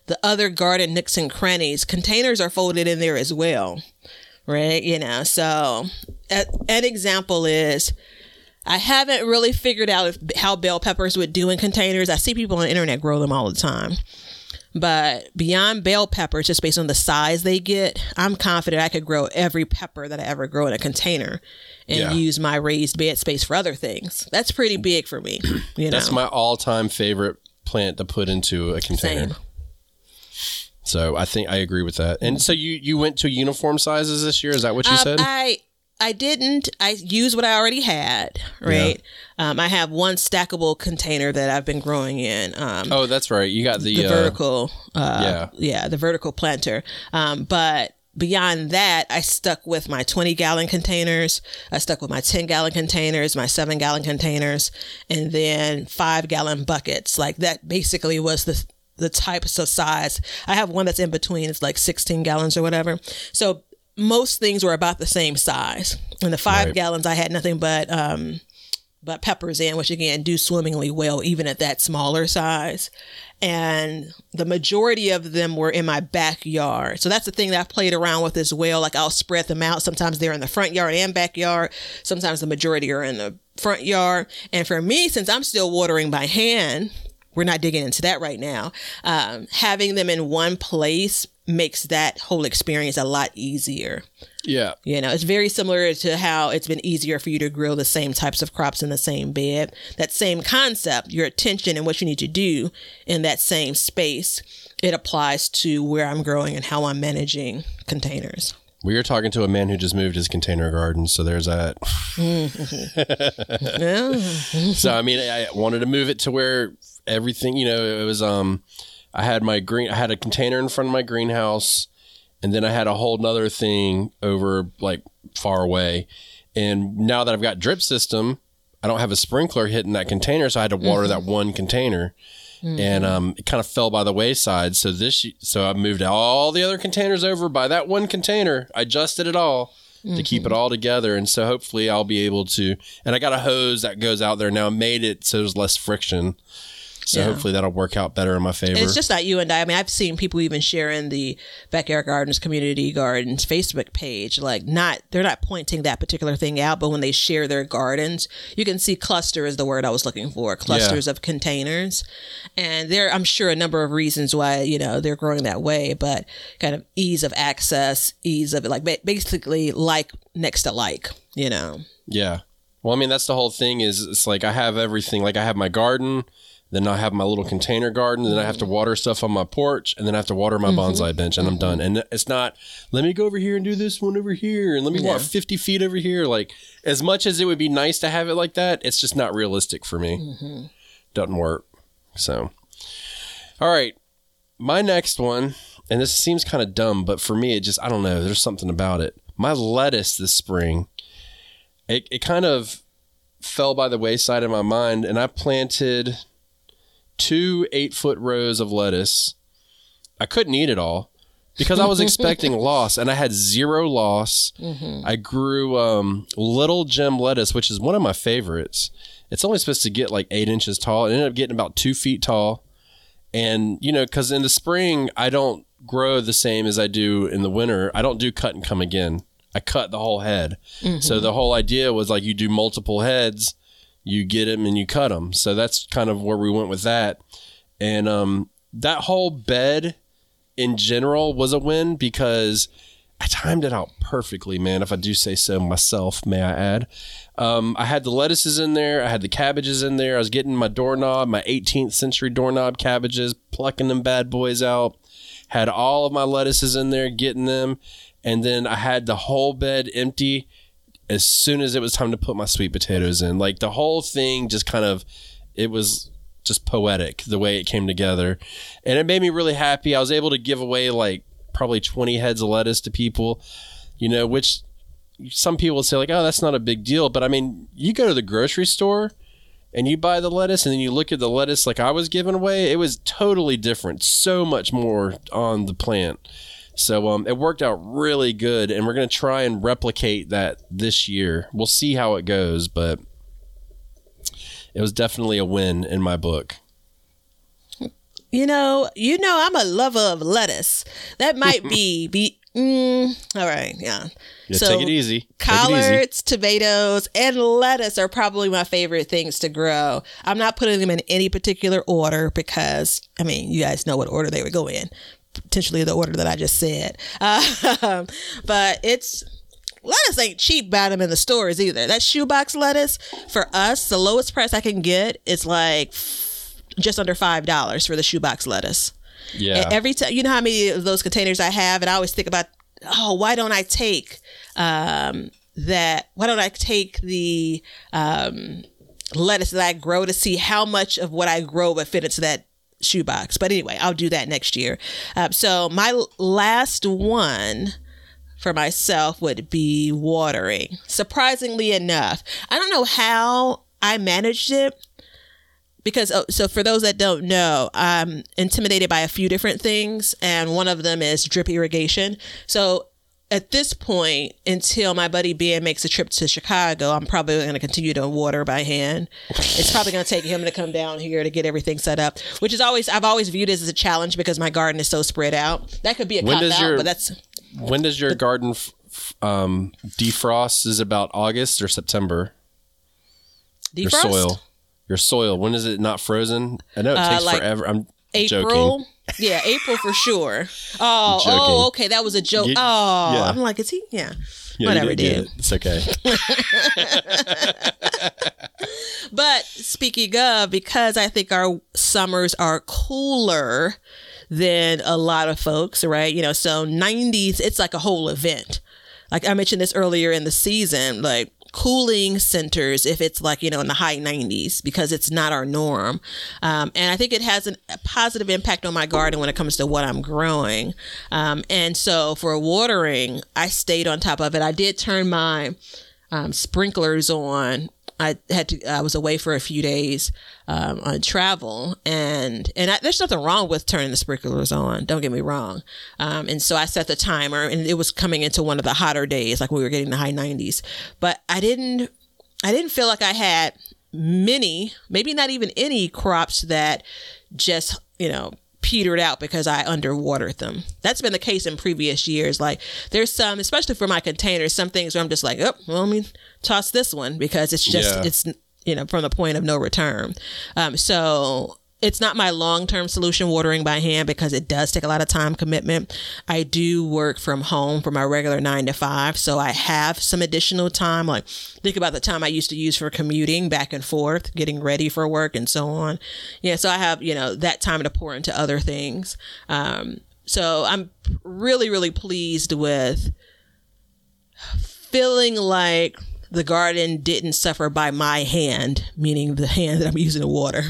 the other garden nooks and crannies containers are folded in there as well right you know so a, an example is i haven't really figured out if, how bell peppers would do in containers i see people on the internet grow them all the time but beyond bell peppers just based on the size they get i'm confident i could grow every pepper that i ever grow in a container and Yeah. use my raised bed space for other things that's pretty big for me you know That's my all-time favorite plant to put into a container. Same. So I think I agree with that. And so you you went to uniform sizes this year? Is that what you Um, said? I I didn't. I used what I already had. Right. Um, I have one stackable container that I've been growing in. Um, oh, that's right. You got the, the uh, vertical. Uh, yeah. yeah, the vertical planter. Um, but beyond that, I stuck with my 20 gallon containers. I stuck with my 10 gallon containers, my seven gallon containers, and then five gallon buckets. Like that basically was the the types of size. I have one that's in between. It's like 16 gallons or whatever. So most things were about the same size. And the five Right. gallons, I had nothing but um, but peppers in, which again do swimmingly well even at that smaller size. And the majority of them were in my backyard. So that's the thing that I've played around with as well. Like I'll spread them out. Sometimes they're in the front yard and backyard. Sometimes the majority are in the front yard. And for me, since I'm still watering by hand, we're not digging into that right now. Um, having them in one place makes that whole experience a lot easier. yeah. You know, it's very similar to how it's been easier for you to grow the same types of crops in the same bed. That same concept, your attention and what you need to do in that same space, it applies to where I'm growing and how I'm managing containers. We are talking to a man who just moved his container garden, so there's that. Yeah. so I mean, I wanted to move it to where everything, you know, it was. Um, I had my green, I had a container in front of my greenhouse, and then I had a whole nother thing over like far away. And now that I've got drip system, I don't have a sprinkler hitting that container, so I had to water that one container. And um, it kind of fell by the wayside. So this, so I moved all the other containers over by that one container. I adjusted it all to keep it all together. And so hopefully I'll be able to. And I got a hose that goes out there now. Made it so there's less friction. So Yeah. hopefully that'll work out better in my favor. And it's just not you and I. I mean, I've seen people even sharing the Backyard Gardens Community Gardens Facebook page. Like, not they're not pointing that particular thing out, but when they share their gardens, you can see cluster is the word I was looking for. Clusters of containers, and there I'm sure a number of reasons why you know they're growing that way, but kind of ease of access, ease of like basically like next to like, you know. Yeah. Well, I mean, that's the whole thing is it's like I have everything. Like I have my garden, then I have my little mm-hmm. container garden, then I have to water stuff on my porch, and then I have to water my mm-hmm. bonsai bench, and I'm mm-hmm. done. And it's not, let me go over here and do this one over here, and let me walk 50 feet over here. Like, as much as it would be nice to have it like that, it's just not realistic for me. Doesn't work. So, all right. My next one, and this seems kind of dumb, but for me, it just, I don't know, there's something about it. My lettuce this spring it, it kind of fell by the wayside in my mind and i planted two eight foot rows of lettuce. I couldn't eat it all because i was expecting loss and i had zero loss. I grew um, little gem lettuce which is one of my favorites. It's only supposed to get like eight inches tall. It ended up getting about two feet tall. And you know because in the spring i don't grow the same as i do in the winter. I don't do cut and come again. I cut the whole head. So the whole idea was like you do multiple heads you get them and you cut them so that's kind of where we went with that and um that whole bed in general was a win because I timed it out perfectly, man. If I do say so myself, may I add. Um, I had the lettuces in there. I had the cabbages in there. I was getting my doorknob, my 18th century doorknob cabbages, plucking them bad boys out. Had all of my lettuces in there, getting them. And then I had the whole bed empty as soon as it was time to put my sweet potatoes in. Like the whole thing just kind of, it was just poetic the way it came together. And it made me really happy. I was able to give away like probably 20 heads of lettuce to people, you know, which some people say like, oh, that's not a big deal. But I mean, you go to the grocery store and you buy the lettuce and then you look at the lettuce like I was giving away, it was totally different. So much more on the plant. So um, it worked out really good, and we're gonna try and replicate that this year. We'll see how it goes, but it was definitely a win in my book. You know, you know, I'm a lover of lettuce. That might be be. Mm, all right, yeah. Yeah, take it easy. Take it easy. Collards, tomatoes, and lettuce are probably my favorite things to grow. I'm not putting them in any particular order because, I mean, you guys know what order they would go in. Potentially the order that I just said. Um, but it's lettuce ain't cheap buying them in the stores either. That shoebox lettuce for us, the lowest price I can get is like just under five dollars for the shoebox lettuce. Yeah. And every time, you know how many of those containers I have, and I always think about, oh, why don't I take um, that? Why don't I take the um, lettuce that I grow to see how much of what I grow would fit into that shoebox? But anyway, I'll do that next year. Uh, so my last one for myself would be watering. Surprisingly enough, I don't know how I managed it because oh, so for those that don't know i'm intimidated by a few different things and one of them is drip irrigation so at this point until my buddy ben makes a trip to chicago i'm probably going to continue to water by hand it's probably going to take him to come down here to get everything set up which is always i've always viewed as a challenge because my garden is so spread out that could be a When cop out your- but that's when does your garden f- um, defrost? Is about August or September? Your soil. Your soil. When is it not frozen? I know it takes like forever. I'm April. joking. Yeah, April for sure. Oh, oh, okay, that was a joke. You- oh, yeah. I'm like, is he? Yeah. Yeah, Whatever, did dude. it. It's okay. But speaking of, because I think our summers are cooler than a lot of folks, right? You know, so 90s, it's like a whole event. Like I mentioned this earlier in the season, like cooling centers if it's like you know in the high 90s because it's not our norm um, and i think it has an, a positive impact on my garden when it comes to what i'm growing um, and so for watering i stayed on top of it i did turn my um, sprinklers on. I had to. I was away for a few days um, on travel, and and I, there's nothing wrong with turning the sprinklers on. Don't get me wrong. Um, and so I set the timer, and it was coming into one of the hotter days, like we were getting the high 90s. But I didn't. I didn't feel like I had many, maybe not even any crops that just you know petered out because I underwatered them. That's been the case in previous years. Like there's some, especially for my containers, some things where I'm just like, oh, well, let me toss this one because it's just Yeah. it's you know from the point of no return. Um, so it's not my long term solution watering by hand because it does take a lot of time commitment. I do work from home for my regular nine to five, so I have some additional time. Like think about the time I used to use for commuting back and forth, getting ready for work, and so on. Yeah, so I have you know that time to pour into other things. Um, so I'm really really pleased with feeling like the garden didn't suffer by my hand, meaning the hand that I'm using to water.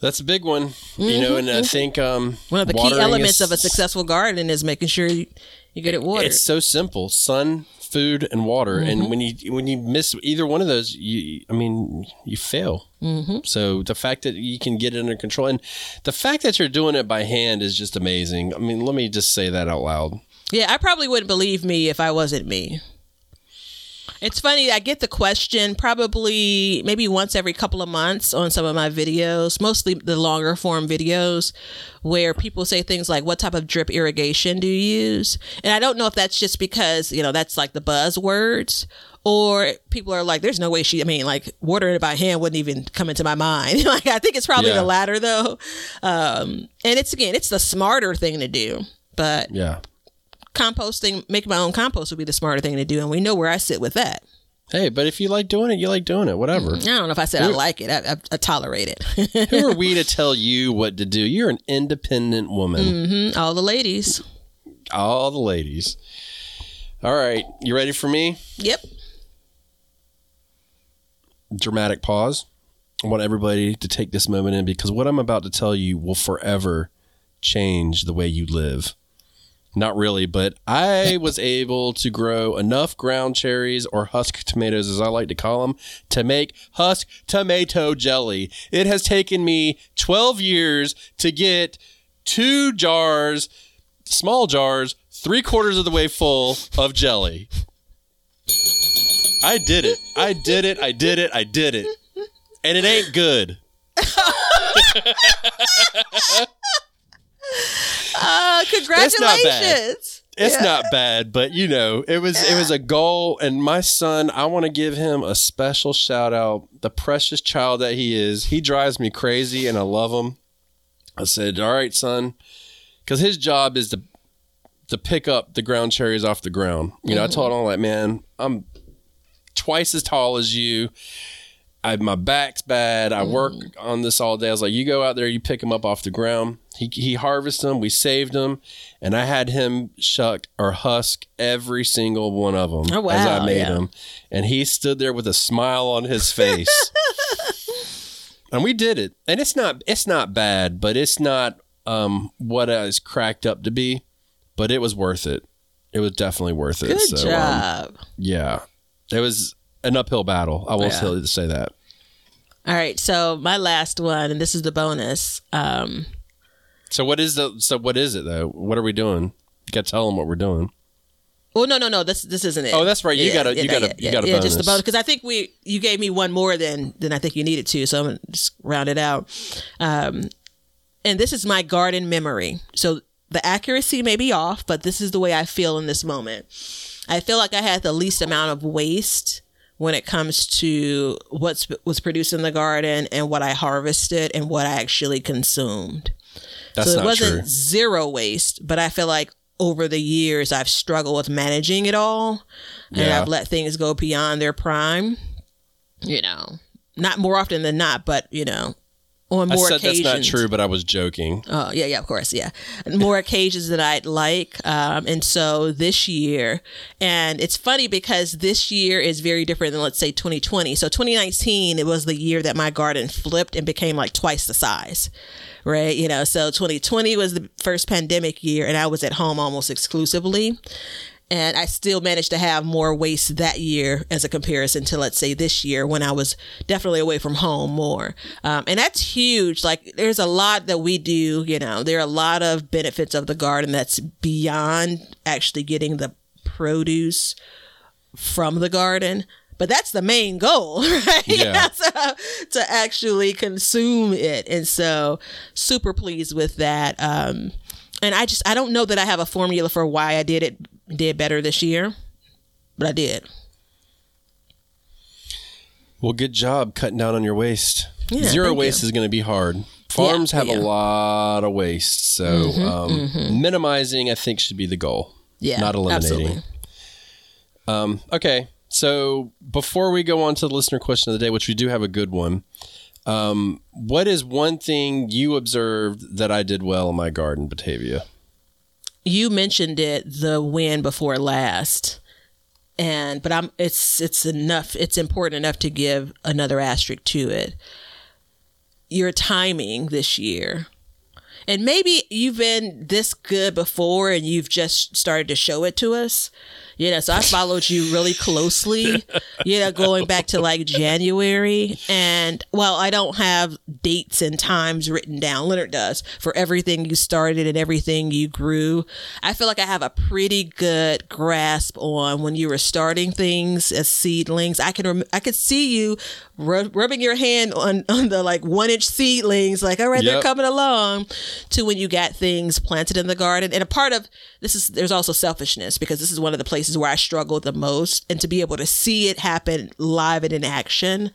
That's a big one, you know, and I think um, Mm-hmm. One of the key elements is- of a successful garden is making sure you, you get it watered. It's so simple: sun, food, and water. Mm-hmm. And when you when you miss either one of those, you I mean, you fail. Mm-hmm. So the fact that you can get it under control, and the fact that you're doing it by hand is just amazing. I mean, let me just say that out loud. Yeah, I probably wouldn't believe me if I wasn't me. It's funny, I get the question probably maybe once every couple of months on some of my videos, mostly the longer form videos, where people say things like, What type of drip irrigation do you use? And I don't know if that's just because, you know, that's like the buzzwords. Or people are like, there's no way she, I mean, like, watering it by hand wouldn't even come into my mind. like, I think it's probably Yeah. the latter, though. Um, and it's, again, it's the smarter thing to do. But Yeah. Composting, making my own compost would be the smarter thing to do, and we know where I sit with that. Hey, but if you like doing it, you like doing it. Whatever. I don't know if I said I like it. I, I, I tolerate it. Who are we to tell you what to do? You're an independent woman. Mhm, All the ladies. All the ladies. All right, you ready for me? Yep. dramatic pause. I want everybody to take this moment in because what I'm about to tell you will forever change the way you live. Not really, but I was able to grow enough ground cherries or husk tomatoes, as I like to call them, to make husk tomato jelly. It has taken me 12 years to get two jars, small jars, three quarters of the way full of jelly. I did it. I did it. I did it. I did it. And it ain't good. Uh, congratulations. It's not bad, but you know, it was it was a goal and my son, I want to give him a special shout out. The precious child that he is. He drives me crazy and I love him. I said, "All right, son." Cuz his job is to to pick up the ground cherries off the ground. You know, I told him like, "Man, I'm twice as tall as you." I, my back's bad. I work on this all day. I was like, you go out there, you pick them up off the ground. He, he harvested them. We saved them. And I had him shuck or husk every single one of them Oh, as I wow, made yeah. them. And he stood there with a smile on his face. and we did it. And it's not, it's not bad, but it's not um, what I was cracked up to be. But it was worth it. It was definitely worth it. Good So, um, job. yeah. It was an uphill battle. I will Yeah. say, say that. All right. So my last one, and this is the bonus. Um, So what is the so what is it though? What are we doing? You got to tell them what we're doing. well, no, no, no. This this isn't it. Oh, that's right. You got a- you got a- you got to yeah, just the bonus. bonus because I think we you gave me one more than than I think you needed to. So I'm gonna just round it out. Um, and this is my garden memory. So the accuracy may be off, but this is the way I feel in this moment. I feel like I had the least amount of waste when it comes to what's was produced in the garden and what I harvested and what I actually consumed. That's so it wasn't true. zero waste, but I feel like over the years I've struggled with managing it all and Yeah. I've let things go beyond their prime. You know, not more often than not, but you know, on I more said occasions. that's not true, but I was joking. Oh yeah, yeah, of course, yeah. More occasions than I'd like, um, and so this year, and it's funny because this year is very different than let's say 2020. So 2019, it was the year that my garden flipped and became like twice the size, right? You know, so 2020 was the first pandemic year, and I was at home almost exclusively. And I still managed to have more waste that year as a comparison to, let's say, this year when I was definitely away from home more. Um, and that's huge. Like, there's a lot that we do, you know, there are a lot of benefits of the garden that's beyond actually getting the produce from the garden. But that's the main goal, right? Yeah. so, to actually consume it. And so, super pleased with that. Um, and I just, I don't know that I have a formula for why I did it, did better this year, but I did. Well, good job cutting down on your waste. Yeah, Zero waste you. is going to be hard. Farms have yeah. Mm-hmm, a lot of waste, so um, minimizing, I think, should be the goal. Yeah. not eliminating. Um, okay, so before we go on to the listener question of the day, which we do have a good one, um, what is one thing you observed that I did well in my garden, Batavia? You mentioned it the win before last. And but I'm it's it's enough it's important enough to give another asterisk to it. Your timing this year. And maybe you've been this good before and you've just started to show it to us. Know, so I followed you really closely, yeah, going back to like January. And well, I don't have dates and times written down, Leonard does for everything you started and everything you grew. I feel like I have a pretty good grasp on when you were starting things as seedlings. I can, rem- I could see you rub- rubbing your hand on, on the like one inch seedlings, like, all right, they're coming along to when you got things planted in the garden. And a part of this is there's also selfishness because this is one of the places where I struggle the most. And to be able to see it happen live and in action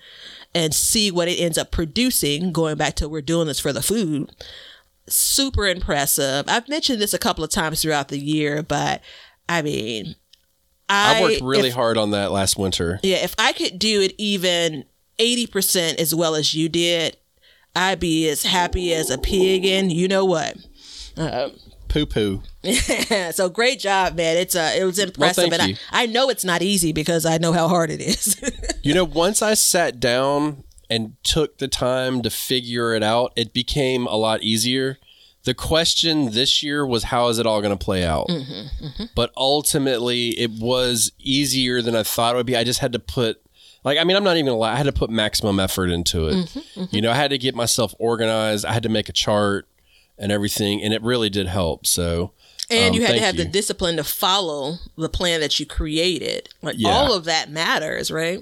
and see what it ends up producing, going back to we're doing this for the food, super impressive. I've mentioned this a couple of times throughout the year, but I mean, I, I worked really if- hard on that last winter. yeah, if I could do it even 80% as well as you did, I'd be as happy as a pig and you know what. Um, Poo poo. so great job, man. It's uh it was impressive thank and you. I, I know it's not easy because I know how hard it is. You know, once I sat down and took the time to figure it out, it became a lot easier. The question this year was how is it all going to play out? Mm-hmm, mm-hmm. But ultimately, it was easier than I thought it would be. I just had to put, like, I mean, I'm not even going to lie, I had to put maximum effort into it. Mm-hmm, you know, I had to get myself organized, I had to make a chart and everything, and it really did help. So, and um, you had to have you. the discipline to follow the plan that you created. Like Yeah. all of that matters, right?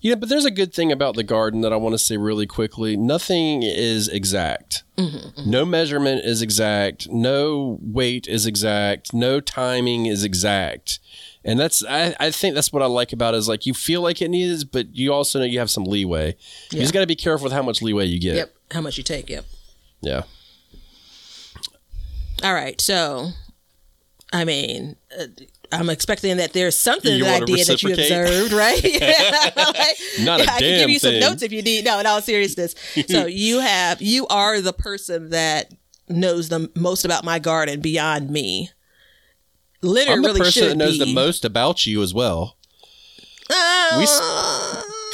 Yeah, but there's a good thing about the garden that I want to say really quickly. Nothing is exact. No measurement is exact. No weight is exact. No timing is exact. And that's I, I think that's what I like about it is like you feel like it is, but you also know you have some leeway. You just got to be careful with how much leeway you get. Yep. How much you take, yep. Yeah. All right. So I mean, uh, I'm expecting that there's something You that I did that you observed, right? Like, Not a I can give you some notes if you need. No, in all seriousness. so you have, you are the person that knows the most about my garden beyond me. Literally, I'm the person that knows be. the most about you as well. Uh, We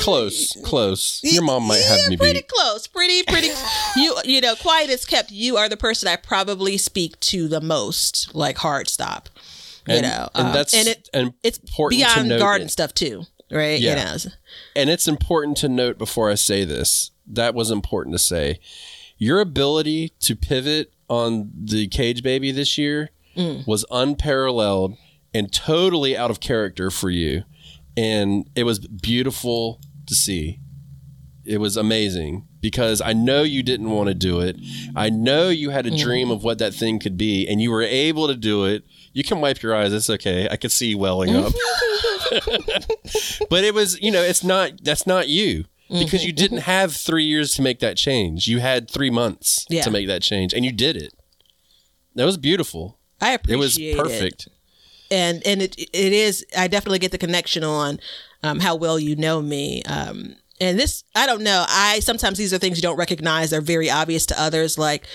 Close, close. Your mom might have yeah, me pretty beat. close, pretty pretty. you you know, quiet is kept. You are the person I probably speak to the most, like hard stop. You And, know, and um, that's and it and it's important beyond garden it. stuff too, right? Yeah. You know, And it's important to note before I say this. That was important to say. Your ability to pivot on the cage baby this year Mm. was unparalleled and totally out of character for you. And it was beautiful to see. It was amazing because I know you didn't want to do it. I know you had a Mm. dream of what that thing could be, and you were able to do it. You can wipe your eyes. It's okay. I could see you welling up. but it was, you know, it's not, that's not you because you Mm-hmm. didn't have three years to make that change. You had three months Yeah. to make that change, and you did it. That was beautiful. I appreciate It It was perfect. And and it it is. I definitely get the connection on um, how well you know me. Um, and this, I don't know. I sometimes these are things you don't recognize. They're very obvious to others. Like,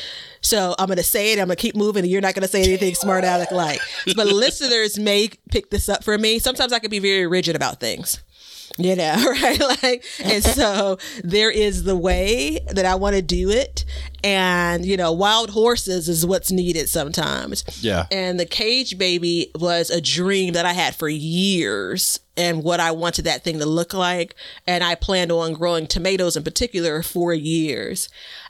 so I'm to say it. I'm to keep moving, and you're not to say anything smart aleck like. But listeners may pick this up for me. Sometimes I can be very rigid about things. You know, right? Like, and so there is the way that I want to do it. And, you know, wild horses is what's needed sometimes. Yeah. And the cage baby was a dream that I had for years and what I wanted that thing to look like. And I planned on growing tomatoes in particular for years.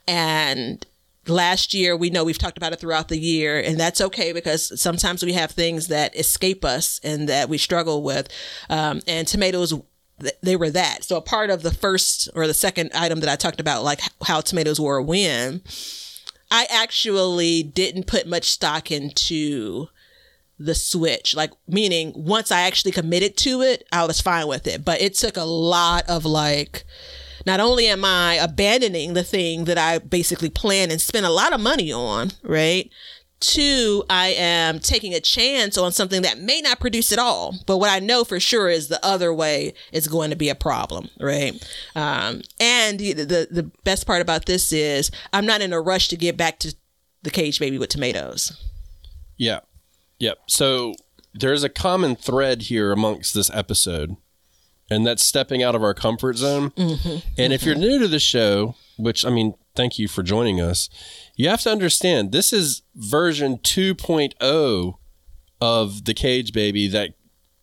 And last year, we know we've talked about it throughout the year, and that's okay because sometimes we have things that escape us and that we struggle with. Um, and tomatoes, th- they were that. So a part of the first or the second item that I talked about, like how tomatoes were a win, I actually didn't put much stock into the switch. Like, meaning once I actually committed to it, I was fine with it. But it took a lot of like, not only am I abandoning the thing that I basically planned and spent a lot of money on, right? Two, I am taking a chance on something that may not produce at all. But what I know for sure is the other way is going to be a problem, right? Um, and the, the the best part about this is I'm not in a rush to get back to the cage baby with tomatoes. Yeah. Yep. So there's a common thread here amongst this episode, and that's stepping out of our comfort zone. And if you're new to the show, which I mean, thank you for joining us, you have to understand this is version 2.0 of the cage baby that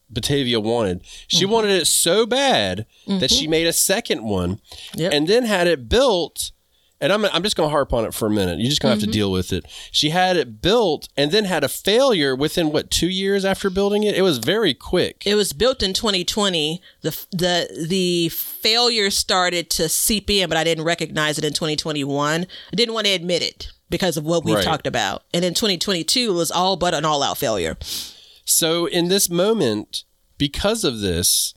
Batavia wanted. She mm-hmm. wanted it so bad that mm-hmm. she made a second one Yep. and then had it built. And I'm, I'm just going to harp on it for a minute. You're just going to have to mm-hmm. deal with it. She had it built and then had a failure within what, two years after building it? It was very quick. It was built in 2020. The the the failure started to seep in, but I didn't recognize it in 2021. I didn't want to admit it because of what we've Right. talked about. And in 2022 it was all but an all out failure. So in this moment, because of this,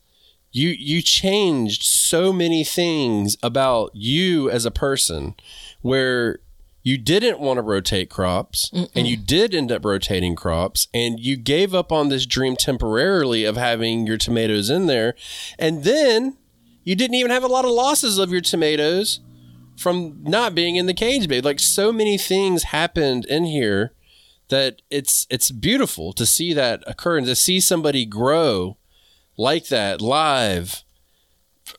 you you changed so many things about you as a person where you didn't want to rotate crops and you did end up rotating crops and you gave up on this dream temporarily of having your tomatoes in there. And then you didn't even have a lot of losses of your tomatoes from not being in the cage babe. Like so many things happened in here that it's it's beautiful to see that occur and to see somebody grow like that live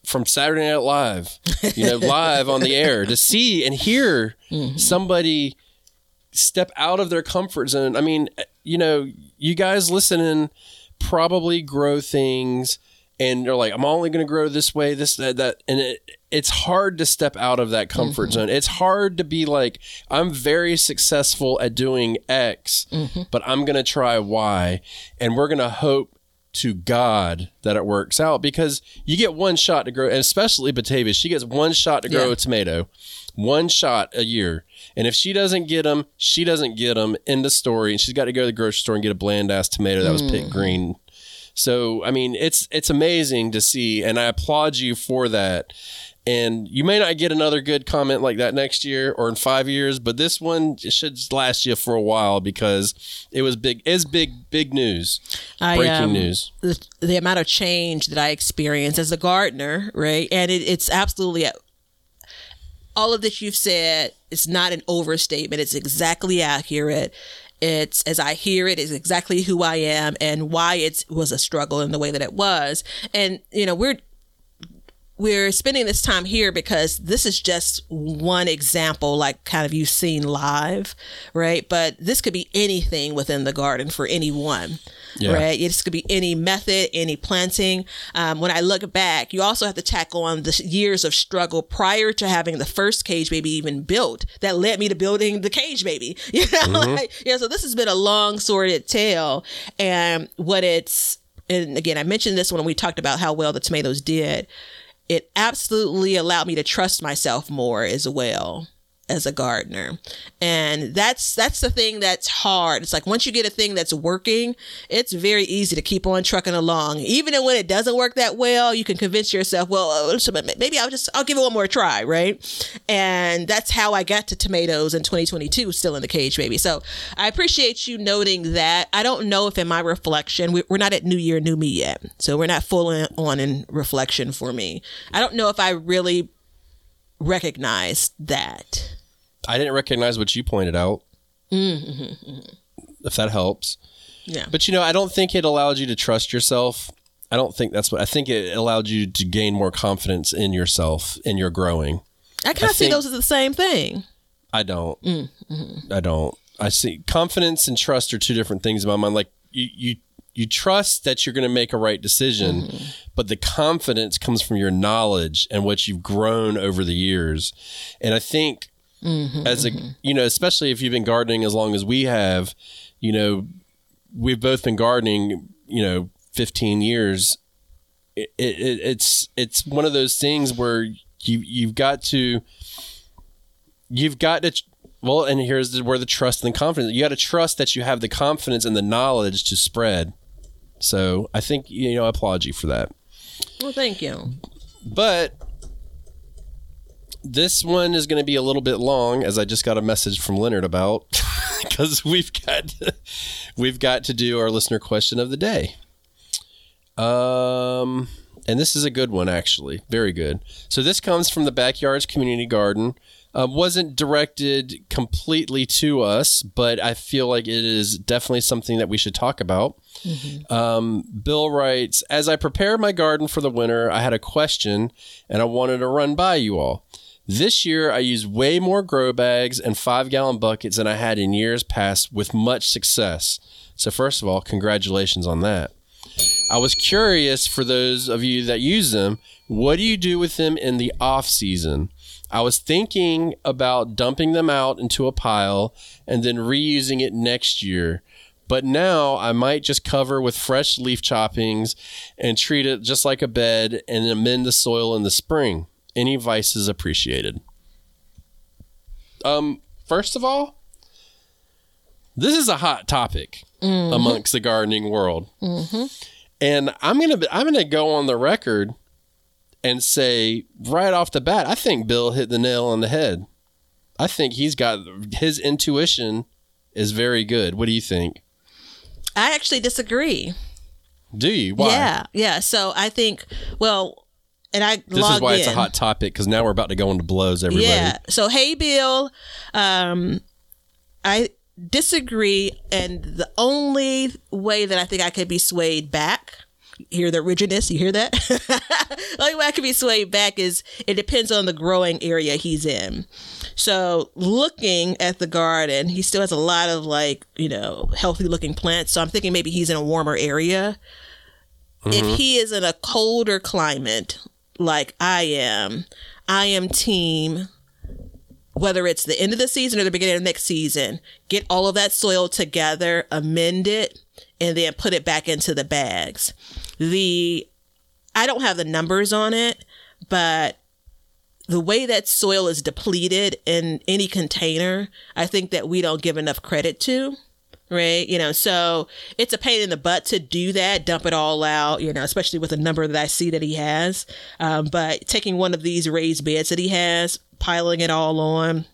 from Saturday Night Live, you know, live on the air to see and hear mm-hmm. somebody step out of their comfort zone. I mean, you know, you guys listening probably grow things and you're like, I'm only going to grow this way, this, that, that. And it, it's hard to step out of that comfort mm-hmm. zone. It's hard to be like, I'm very successful at doing X, mm-hmm. but I'm going to try Y. And we're going to hope to God that it works out because you get one shot to grow, and especially Batavia, she gets one shot to grow Yeah. a tomato, one shot a year. And if she doesn't get them, she doesn't get them. End the story. And she's got to go to the grocery store and get a bland ass tomato that was picked hmm. green. So I mean, it's it's amazing to see, and I applaud you for that. And you may not get another good comment like that next year or in five years, but this one should last you for a while because it was big. It's big, big news. I, Breaking um, news. the, the amount of change that I experienced as a gardener, right? And it, it's absolutely all of this you've said is not an overstatement. It's exactly accurate. It's as I hear it is exactly who I am and why it was a struggle in the way that it was. And you know, we're we're spending this time here because this is just one example, like kind of you've seen live, right? But this could be anything within the garden for anyone, Yeah. right? This could be any method, any planting. Um, when I look back, you also have to tackle on the years of struggle prior to having the first cage baby even built that led me to building the cage baby. You know, like, yeah. So this has been a long, sordid tale, and what it's and again, I mentioned this when we talked about how well the tomatoes did. It absolutely allowed me to trust myself more as well as a gardener. And that's that's the thing that's hard. It's like once you get a thing that's working, it's very easy to keep on trucking along. Even when it doesn't work that well, you can convince yourself, well, uh, maybe I'll just I'll give it one more try, right? And that's how I got to tomatoes in 2022 still in the cage baby. So, I appreciate you noting that. I don't know if in my reflection, we- we're not at new year new me yet. So, we're not full on in reflection for me. I don't know if I really recognized that. I didn't recognize what you pointed out. If that helps. Yeah. But you know, I don't think it allowed you to trust yourself. I don't think that's what I think it allowed you to gain more confidence in yourself and your growing. I kind of see those as the same thing. I don't. Mm, mm-hmm. I don't. I see confidence and trust are two different things in my mind. Like you, you, you trust that you're going to make a right decision, mm-hmm. but the confidence comes from your knowledge and what you've grown over the years. And I think Mm-hmm, as a, mm-hmm. you know, especially if you've been gardening as long as we have, you know, we've both been gardening, you know, 15 years. It, it, it's, it's one of those things where you, you've got to, you've got to well and here's the, where the trust and the confidence you got to trust that you have the confidence and the knowledge to spread so i think you know i applaud you for that Well, thank you. but this one is going to be a little bit long as i just got a message from leonard about because we've got we've got to do our listener question of the day. Um and this is a good one actually. Very good. So this comes from the backyards community garden. Uh, wasn't directed completely to us but i feel like it is definitely something that we should talk about. Um, Bill writes, As I prepared my garden for the winter, I had a question and I wanted to run by you all. This year, I used way more grow bags and five gallon buckets than I had in years past with much success. So, first of all, congratulations on that. I was curious for those of you that use them, what do you do with them in the off season? I was thinking about dumping them out into a pile and then reusing it next year. But now I might just cover with fresh leaf choppings and treat it just like a bed and amend the soil in the spring. Any advice is appreciated. Um, first of all, this is a hot topic amongst the gardening world, and I'm gonna I'm gonna go on the record and say right off the bat, I think Bill hit the nail on the head. I think he's got his intuition is very good. What do you think? I actually disagree. Do you? Why? Yeah, yeah. So I think, well, and I This is why it's a hot topic because now we're about to go into blows, everybody. Yeah. So hey, Bill, um, I disagree, and the only way that I think I could be swayed back. Hear the rigidness? You hear that? the only way I could be swayed back is it depends on the growing area he's in. So looking at the garden, he still has a lot of like you know healthy looking plants. So I'm thinking maybe he's in a warmer area. If he is in a colder climate like I am, I am team whether it's the end of the season or the beginning of the next season, get all of that soil together, amend it, and then put it back into the bags. The I don't have the numbers on it, but the way that soil is depleted in any container, I think that we don't give enough credit to. Right? You know, so it's a pain in the butt to do that, dump it all out, you know, especially with the number that I see that he has. Um, but taking one of these raised beds that he has, piling it all on,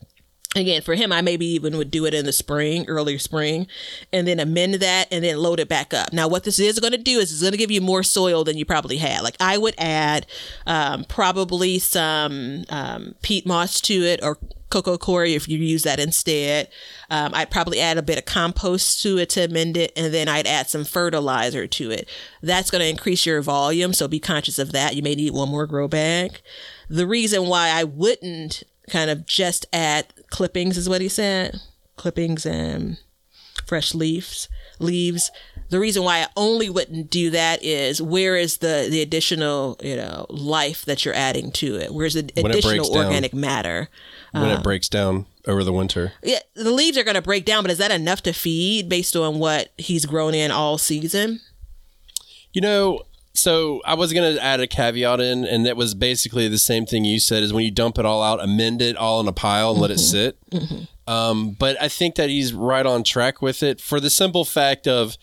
Again, for him, I maybe even would do it in the spring, earlier spring, and then amend that and then load it back up. Now, what this is going to do is it's going to give you more soil than you probably had. Like I would add um, probably some um, peat moss to it or coco coir if you use that instead. Um, I'd probably add a bit of compost to it to amend it, and then I'd add some fertilizer to it. That's going to increase your volume, so be conscious of that. You may need one more grow bag. The reason why I wouldn't kind of just add clippings is what he said. Clippings and fresh leaves leaves. The reason why i only wouldn't do that is where is the the additional you know life that you're adding to it? Where's the When it breaks additional down. organic matter? When it uh, breaks down over the winter. yeah the leaves are going to break down but is that enough to feed based on what he's grown in all season? You know, so I was going to add a caveat in, and that was basically the same thing you said: is when you dump it all out, amend it all in a pile and let it sit. Um, but I think that he's right on track with it for the simple fact of,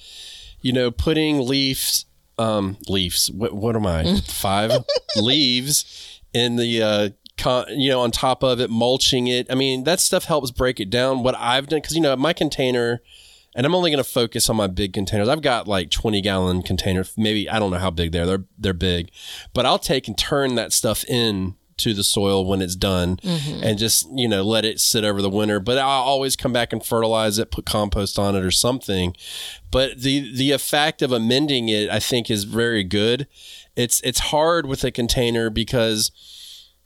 you know, putting leaves, um, leaves. What, what am I? Five leaves in the. Uh, Con, you know, on top of it, mulching it. I mean, that stuff helps break it down. What I've done, because you know, my container, and I'm only going to focus on my big containers. I've got like 20 gallon container. Maybe I don't know how big they are. They're they're big, but I'll take and turn that stuff in to the soil when it's done, mm-hmm. and just you know let it sit over the winter. But I'll always come back and fertilize it, put compost on it or something. But the the effect of amending it, I think, is very good. It's it's hard with a container because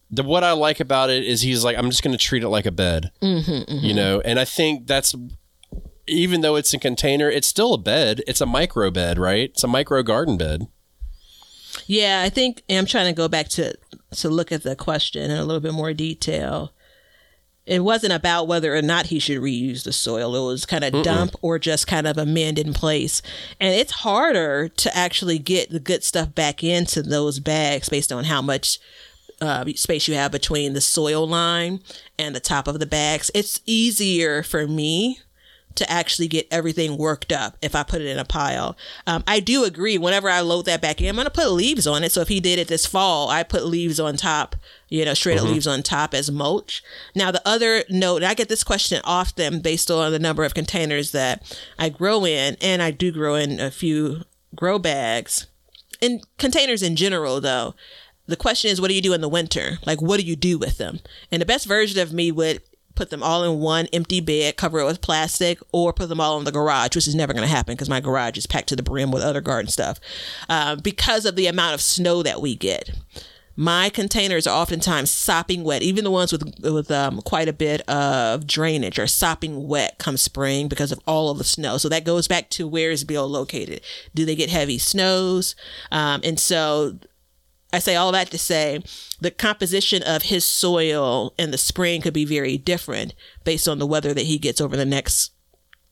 the what I like about it is he's like, I'm just going to treat it like a bed, mm-hmm, mm-hmm. you know, and I think that's even though it's a container, it's still a bed. It's a micro bed, right? It's a micro garden bed. Yeah, I think I'm trying to go back to to look at the question in a little bit more detail. It wasn't about whether or not he should reuse the soil. It was kind of dump or just kind of amend in place. And it's harder to actually get the good stuff back into those bags based on how much uh, space you have between the soil line and the top of the bags. It's easier for me to actually get everything worked up if I put it in a pile. Um, I do agree. Whenever I load that back in, I'm going to put leaves on it. So if he did it this fall, I put leaves on top, you know, shredded leaves on top as mulch. Now, the other note, and I get this question often based on the number of containers that I grow in, and I do grow in a few grow bags. In containers in general, though, the question is, what do you do in the winter? Like, what do you do with them? And the best version of me would put them all in one empty bed, cover it with plastic, or put them all in the garage, which is never going to happen because my garage is packed to the brim with other garden stuff uh, because of the amount of snow that we get. My containers are oftentimes sopping wet. Even the ones with with um, quite a bit of drainage are sopping wet come spring because of all of the snow. So that goes back to where is Bill located? Do they get heavy snows? Um, and so I say all that to say the composition of his soil in the spring could be very different based on the weather that he gets over the next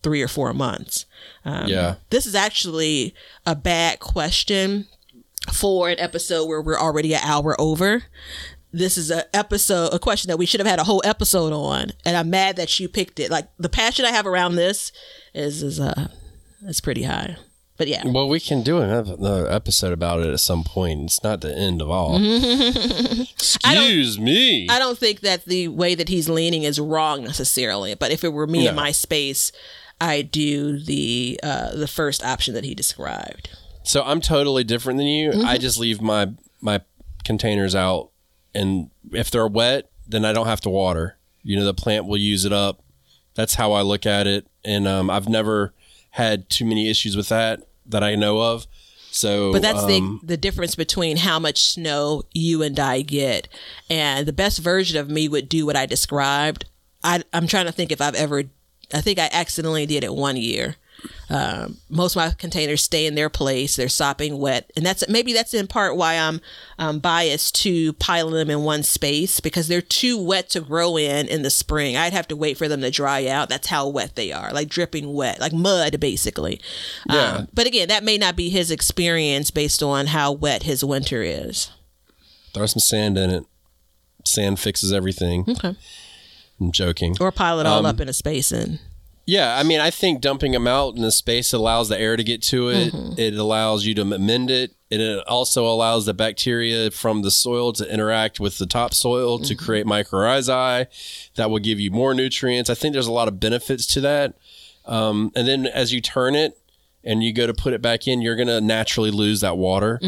three or four months. Um, Yeah. This is actually a bad question for an episode where we're already an hour over. This is a episode, a question that we should have had a whole episode on, and I'm mad that you picked it. Like the passion I have around this is is uh, is pretty high. But yeah, Well, we can do another episode about it at some point. It's not the end of all. Excuse me. I don't think that the way that he's leaning is wrong necessarily, but if it were me in my space, I do the uh, the first option that he described. So I'm totally different than you. Mm-hmm. I just leave my my containers out, and if they're wet, then I don't have to water. You know, the plant will use it up. That's how I look at it, and um, I've never had too many issues with that that I know of. So, But that's um, the the difference between how much snow you and I get, and the best version of me would do what I described. I I'm trying to think if I've ever. I think I accidentally did it one year. Um, most of my containers stay in their place; they're sopping wet, and that's maybe that's in part why I'm um, biased to piling them in one space because they're too wet to grow in in the spring. I'd have to wait for them to dry out. That's how wet they are, like dripping wet, like mud, basically. Yeah. Um, but again, that may not be his experience based on how wet his winter is. throw some sand in it. Sand fixes everything. Okay. I'm joking. Or pile it all Um, up in a space and Yeah, I mean, I think dumping them out in the space allows the air to get to it. It allows you to amend it. And it also allows the bacteria from the soil to interact with the topsoil to create mycorrhizae. That will give you more nutrients. I think there's a lot of benefits to that. Um, and then as you turn it and you go to put it back in, you're going to naturally lose that water.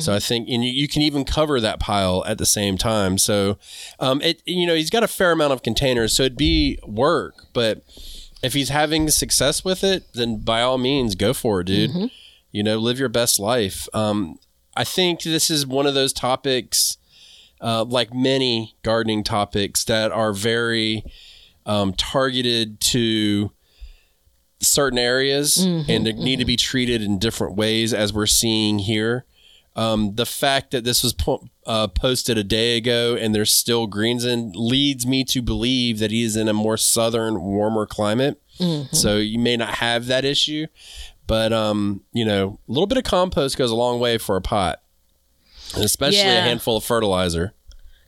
So I think, and you, you can even cover that pile at the same time. So, um, it, you know, he's got a fair amount of containers, so it'd be work, but if he's having success with it, then by all means, go for it, dude. You know, live your best life. Um, I think this is one of those topics, uh, like many gardening topics, that are very um, targeted to certain areas and they need to be treated in different ways, as we're seeing here. Um, the fact that this was po- uh, posted a day ago and there's still greens in leads me to believe that he is in a more southern, warmer climate. So you may not have that issue, but um, you know, a little bit of compost goes a long way for a pot, and especially a handful of fertilizer.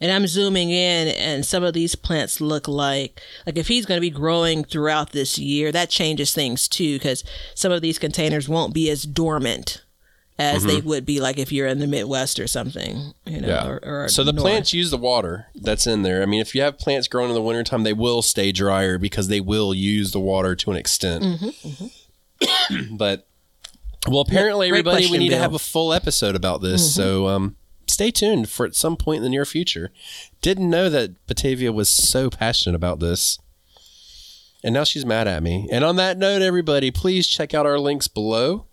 And I'm zooming in, and some of these plants look like like if he's going to be growing throughout this year, that changes things too, because some of these containers won't be as dormant as they would be like if you're in the Midwest or something, you know. Or, or so the north. plants use the water that's in there. I mean, if you have plants growing in the wintertime, they will stay drier because they will use the water to an extent. Mm-hmm, but well, apparently, Great everybody, we need to Bill. Mm-hmm. have a full episode about this. So um, stay tuned for at some point in the near future. Didn't know that Batavia was so passionate about this. And now she's mad at me. And on that note, everybody, please check out our links below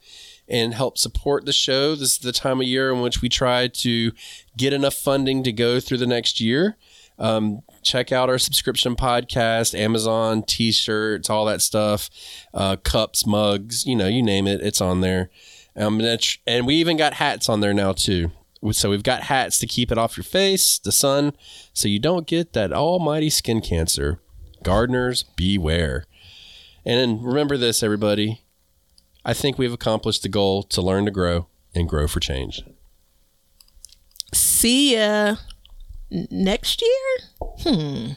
and help support the show. This is the time of year in which we try to get enough funding to go through the next year. Um, check out our subscription podcast, Amazon, t shirts, all that stuff, uh, cups, mugs, you know, you name it, it's on there. Um, and, we even got hats on there now, too. So we've got hats to keep it off your face, the sun, so you don't get that almighty skin cancer. Gardeners, beware. And remember this, everybody. I think we've accomplished the goal to learn to grow and grow for change. See ya next year. Hmm.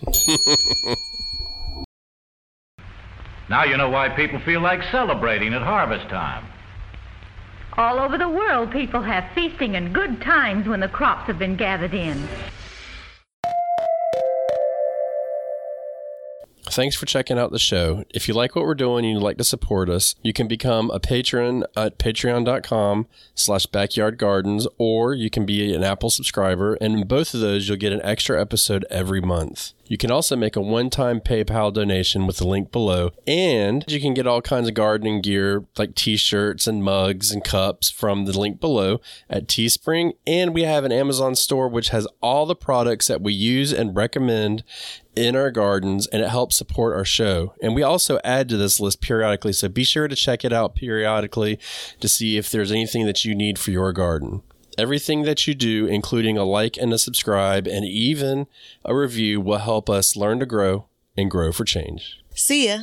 now you know why people feel like celebrating at harvest time. All over the world, people have feasting and good times when the crops have been gathered in. Thanks for checking out the show. If you like what we're doing and you'd like to support us, you can become a patron at patreon.com slash backyard gardens, or you can be an Apple subscriber, and in both of those, you'll get an extra episode every month. You can also make a one-time PayPal donation with the link below, and you can get all kinds of gardening gear like t-shirts and mugs and cups from the link below at Teespring, and we have an Amazon store which has all the products that we use and recommend in our gardens and it helps support our show. And we also add to this list periodically, so be sure to check it out periodically to see if there's anything that you need for your garden. Everything that you do, including a like and a subscribe and even a review, will help us learn to grow and grow for change. See ya.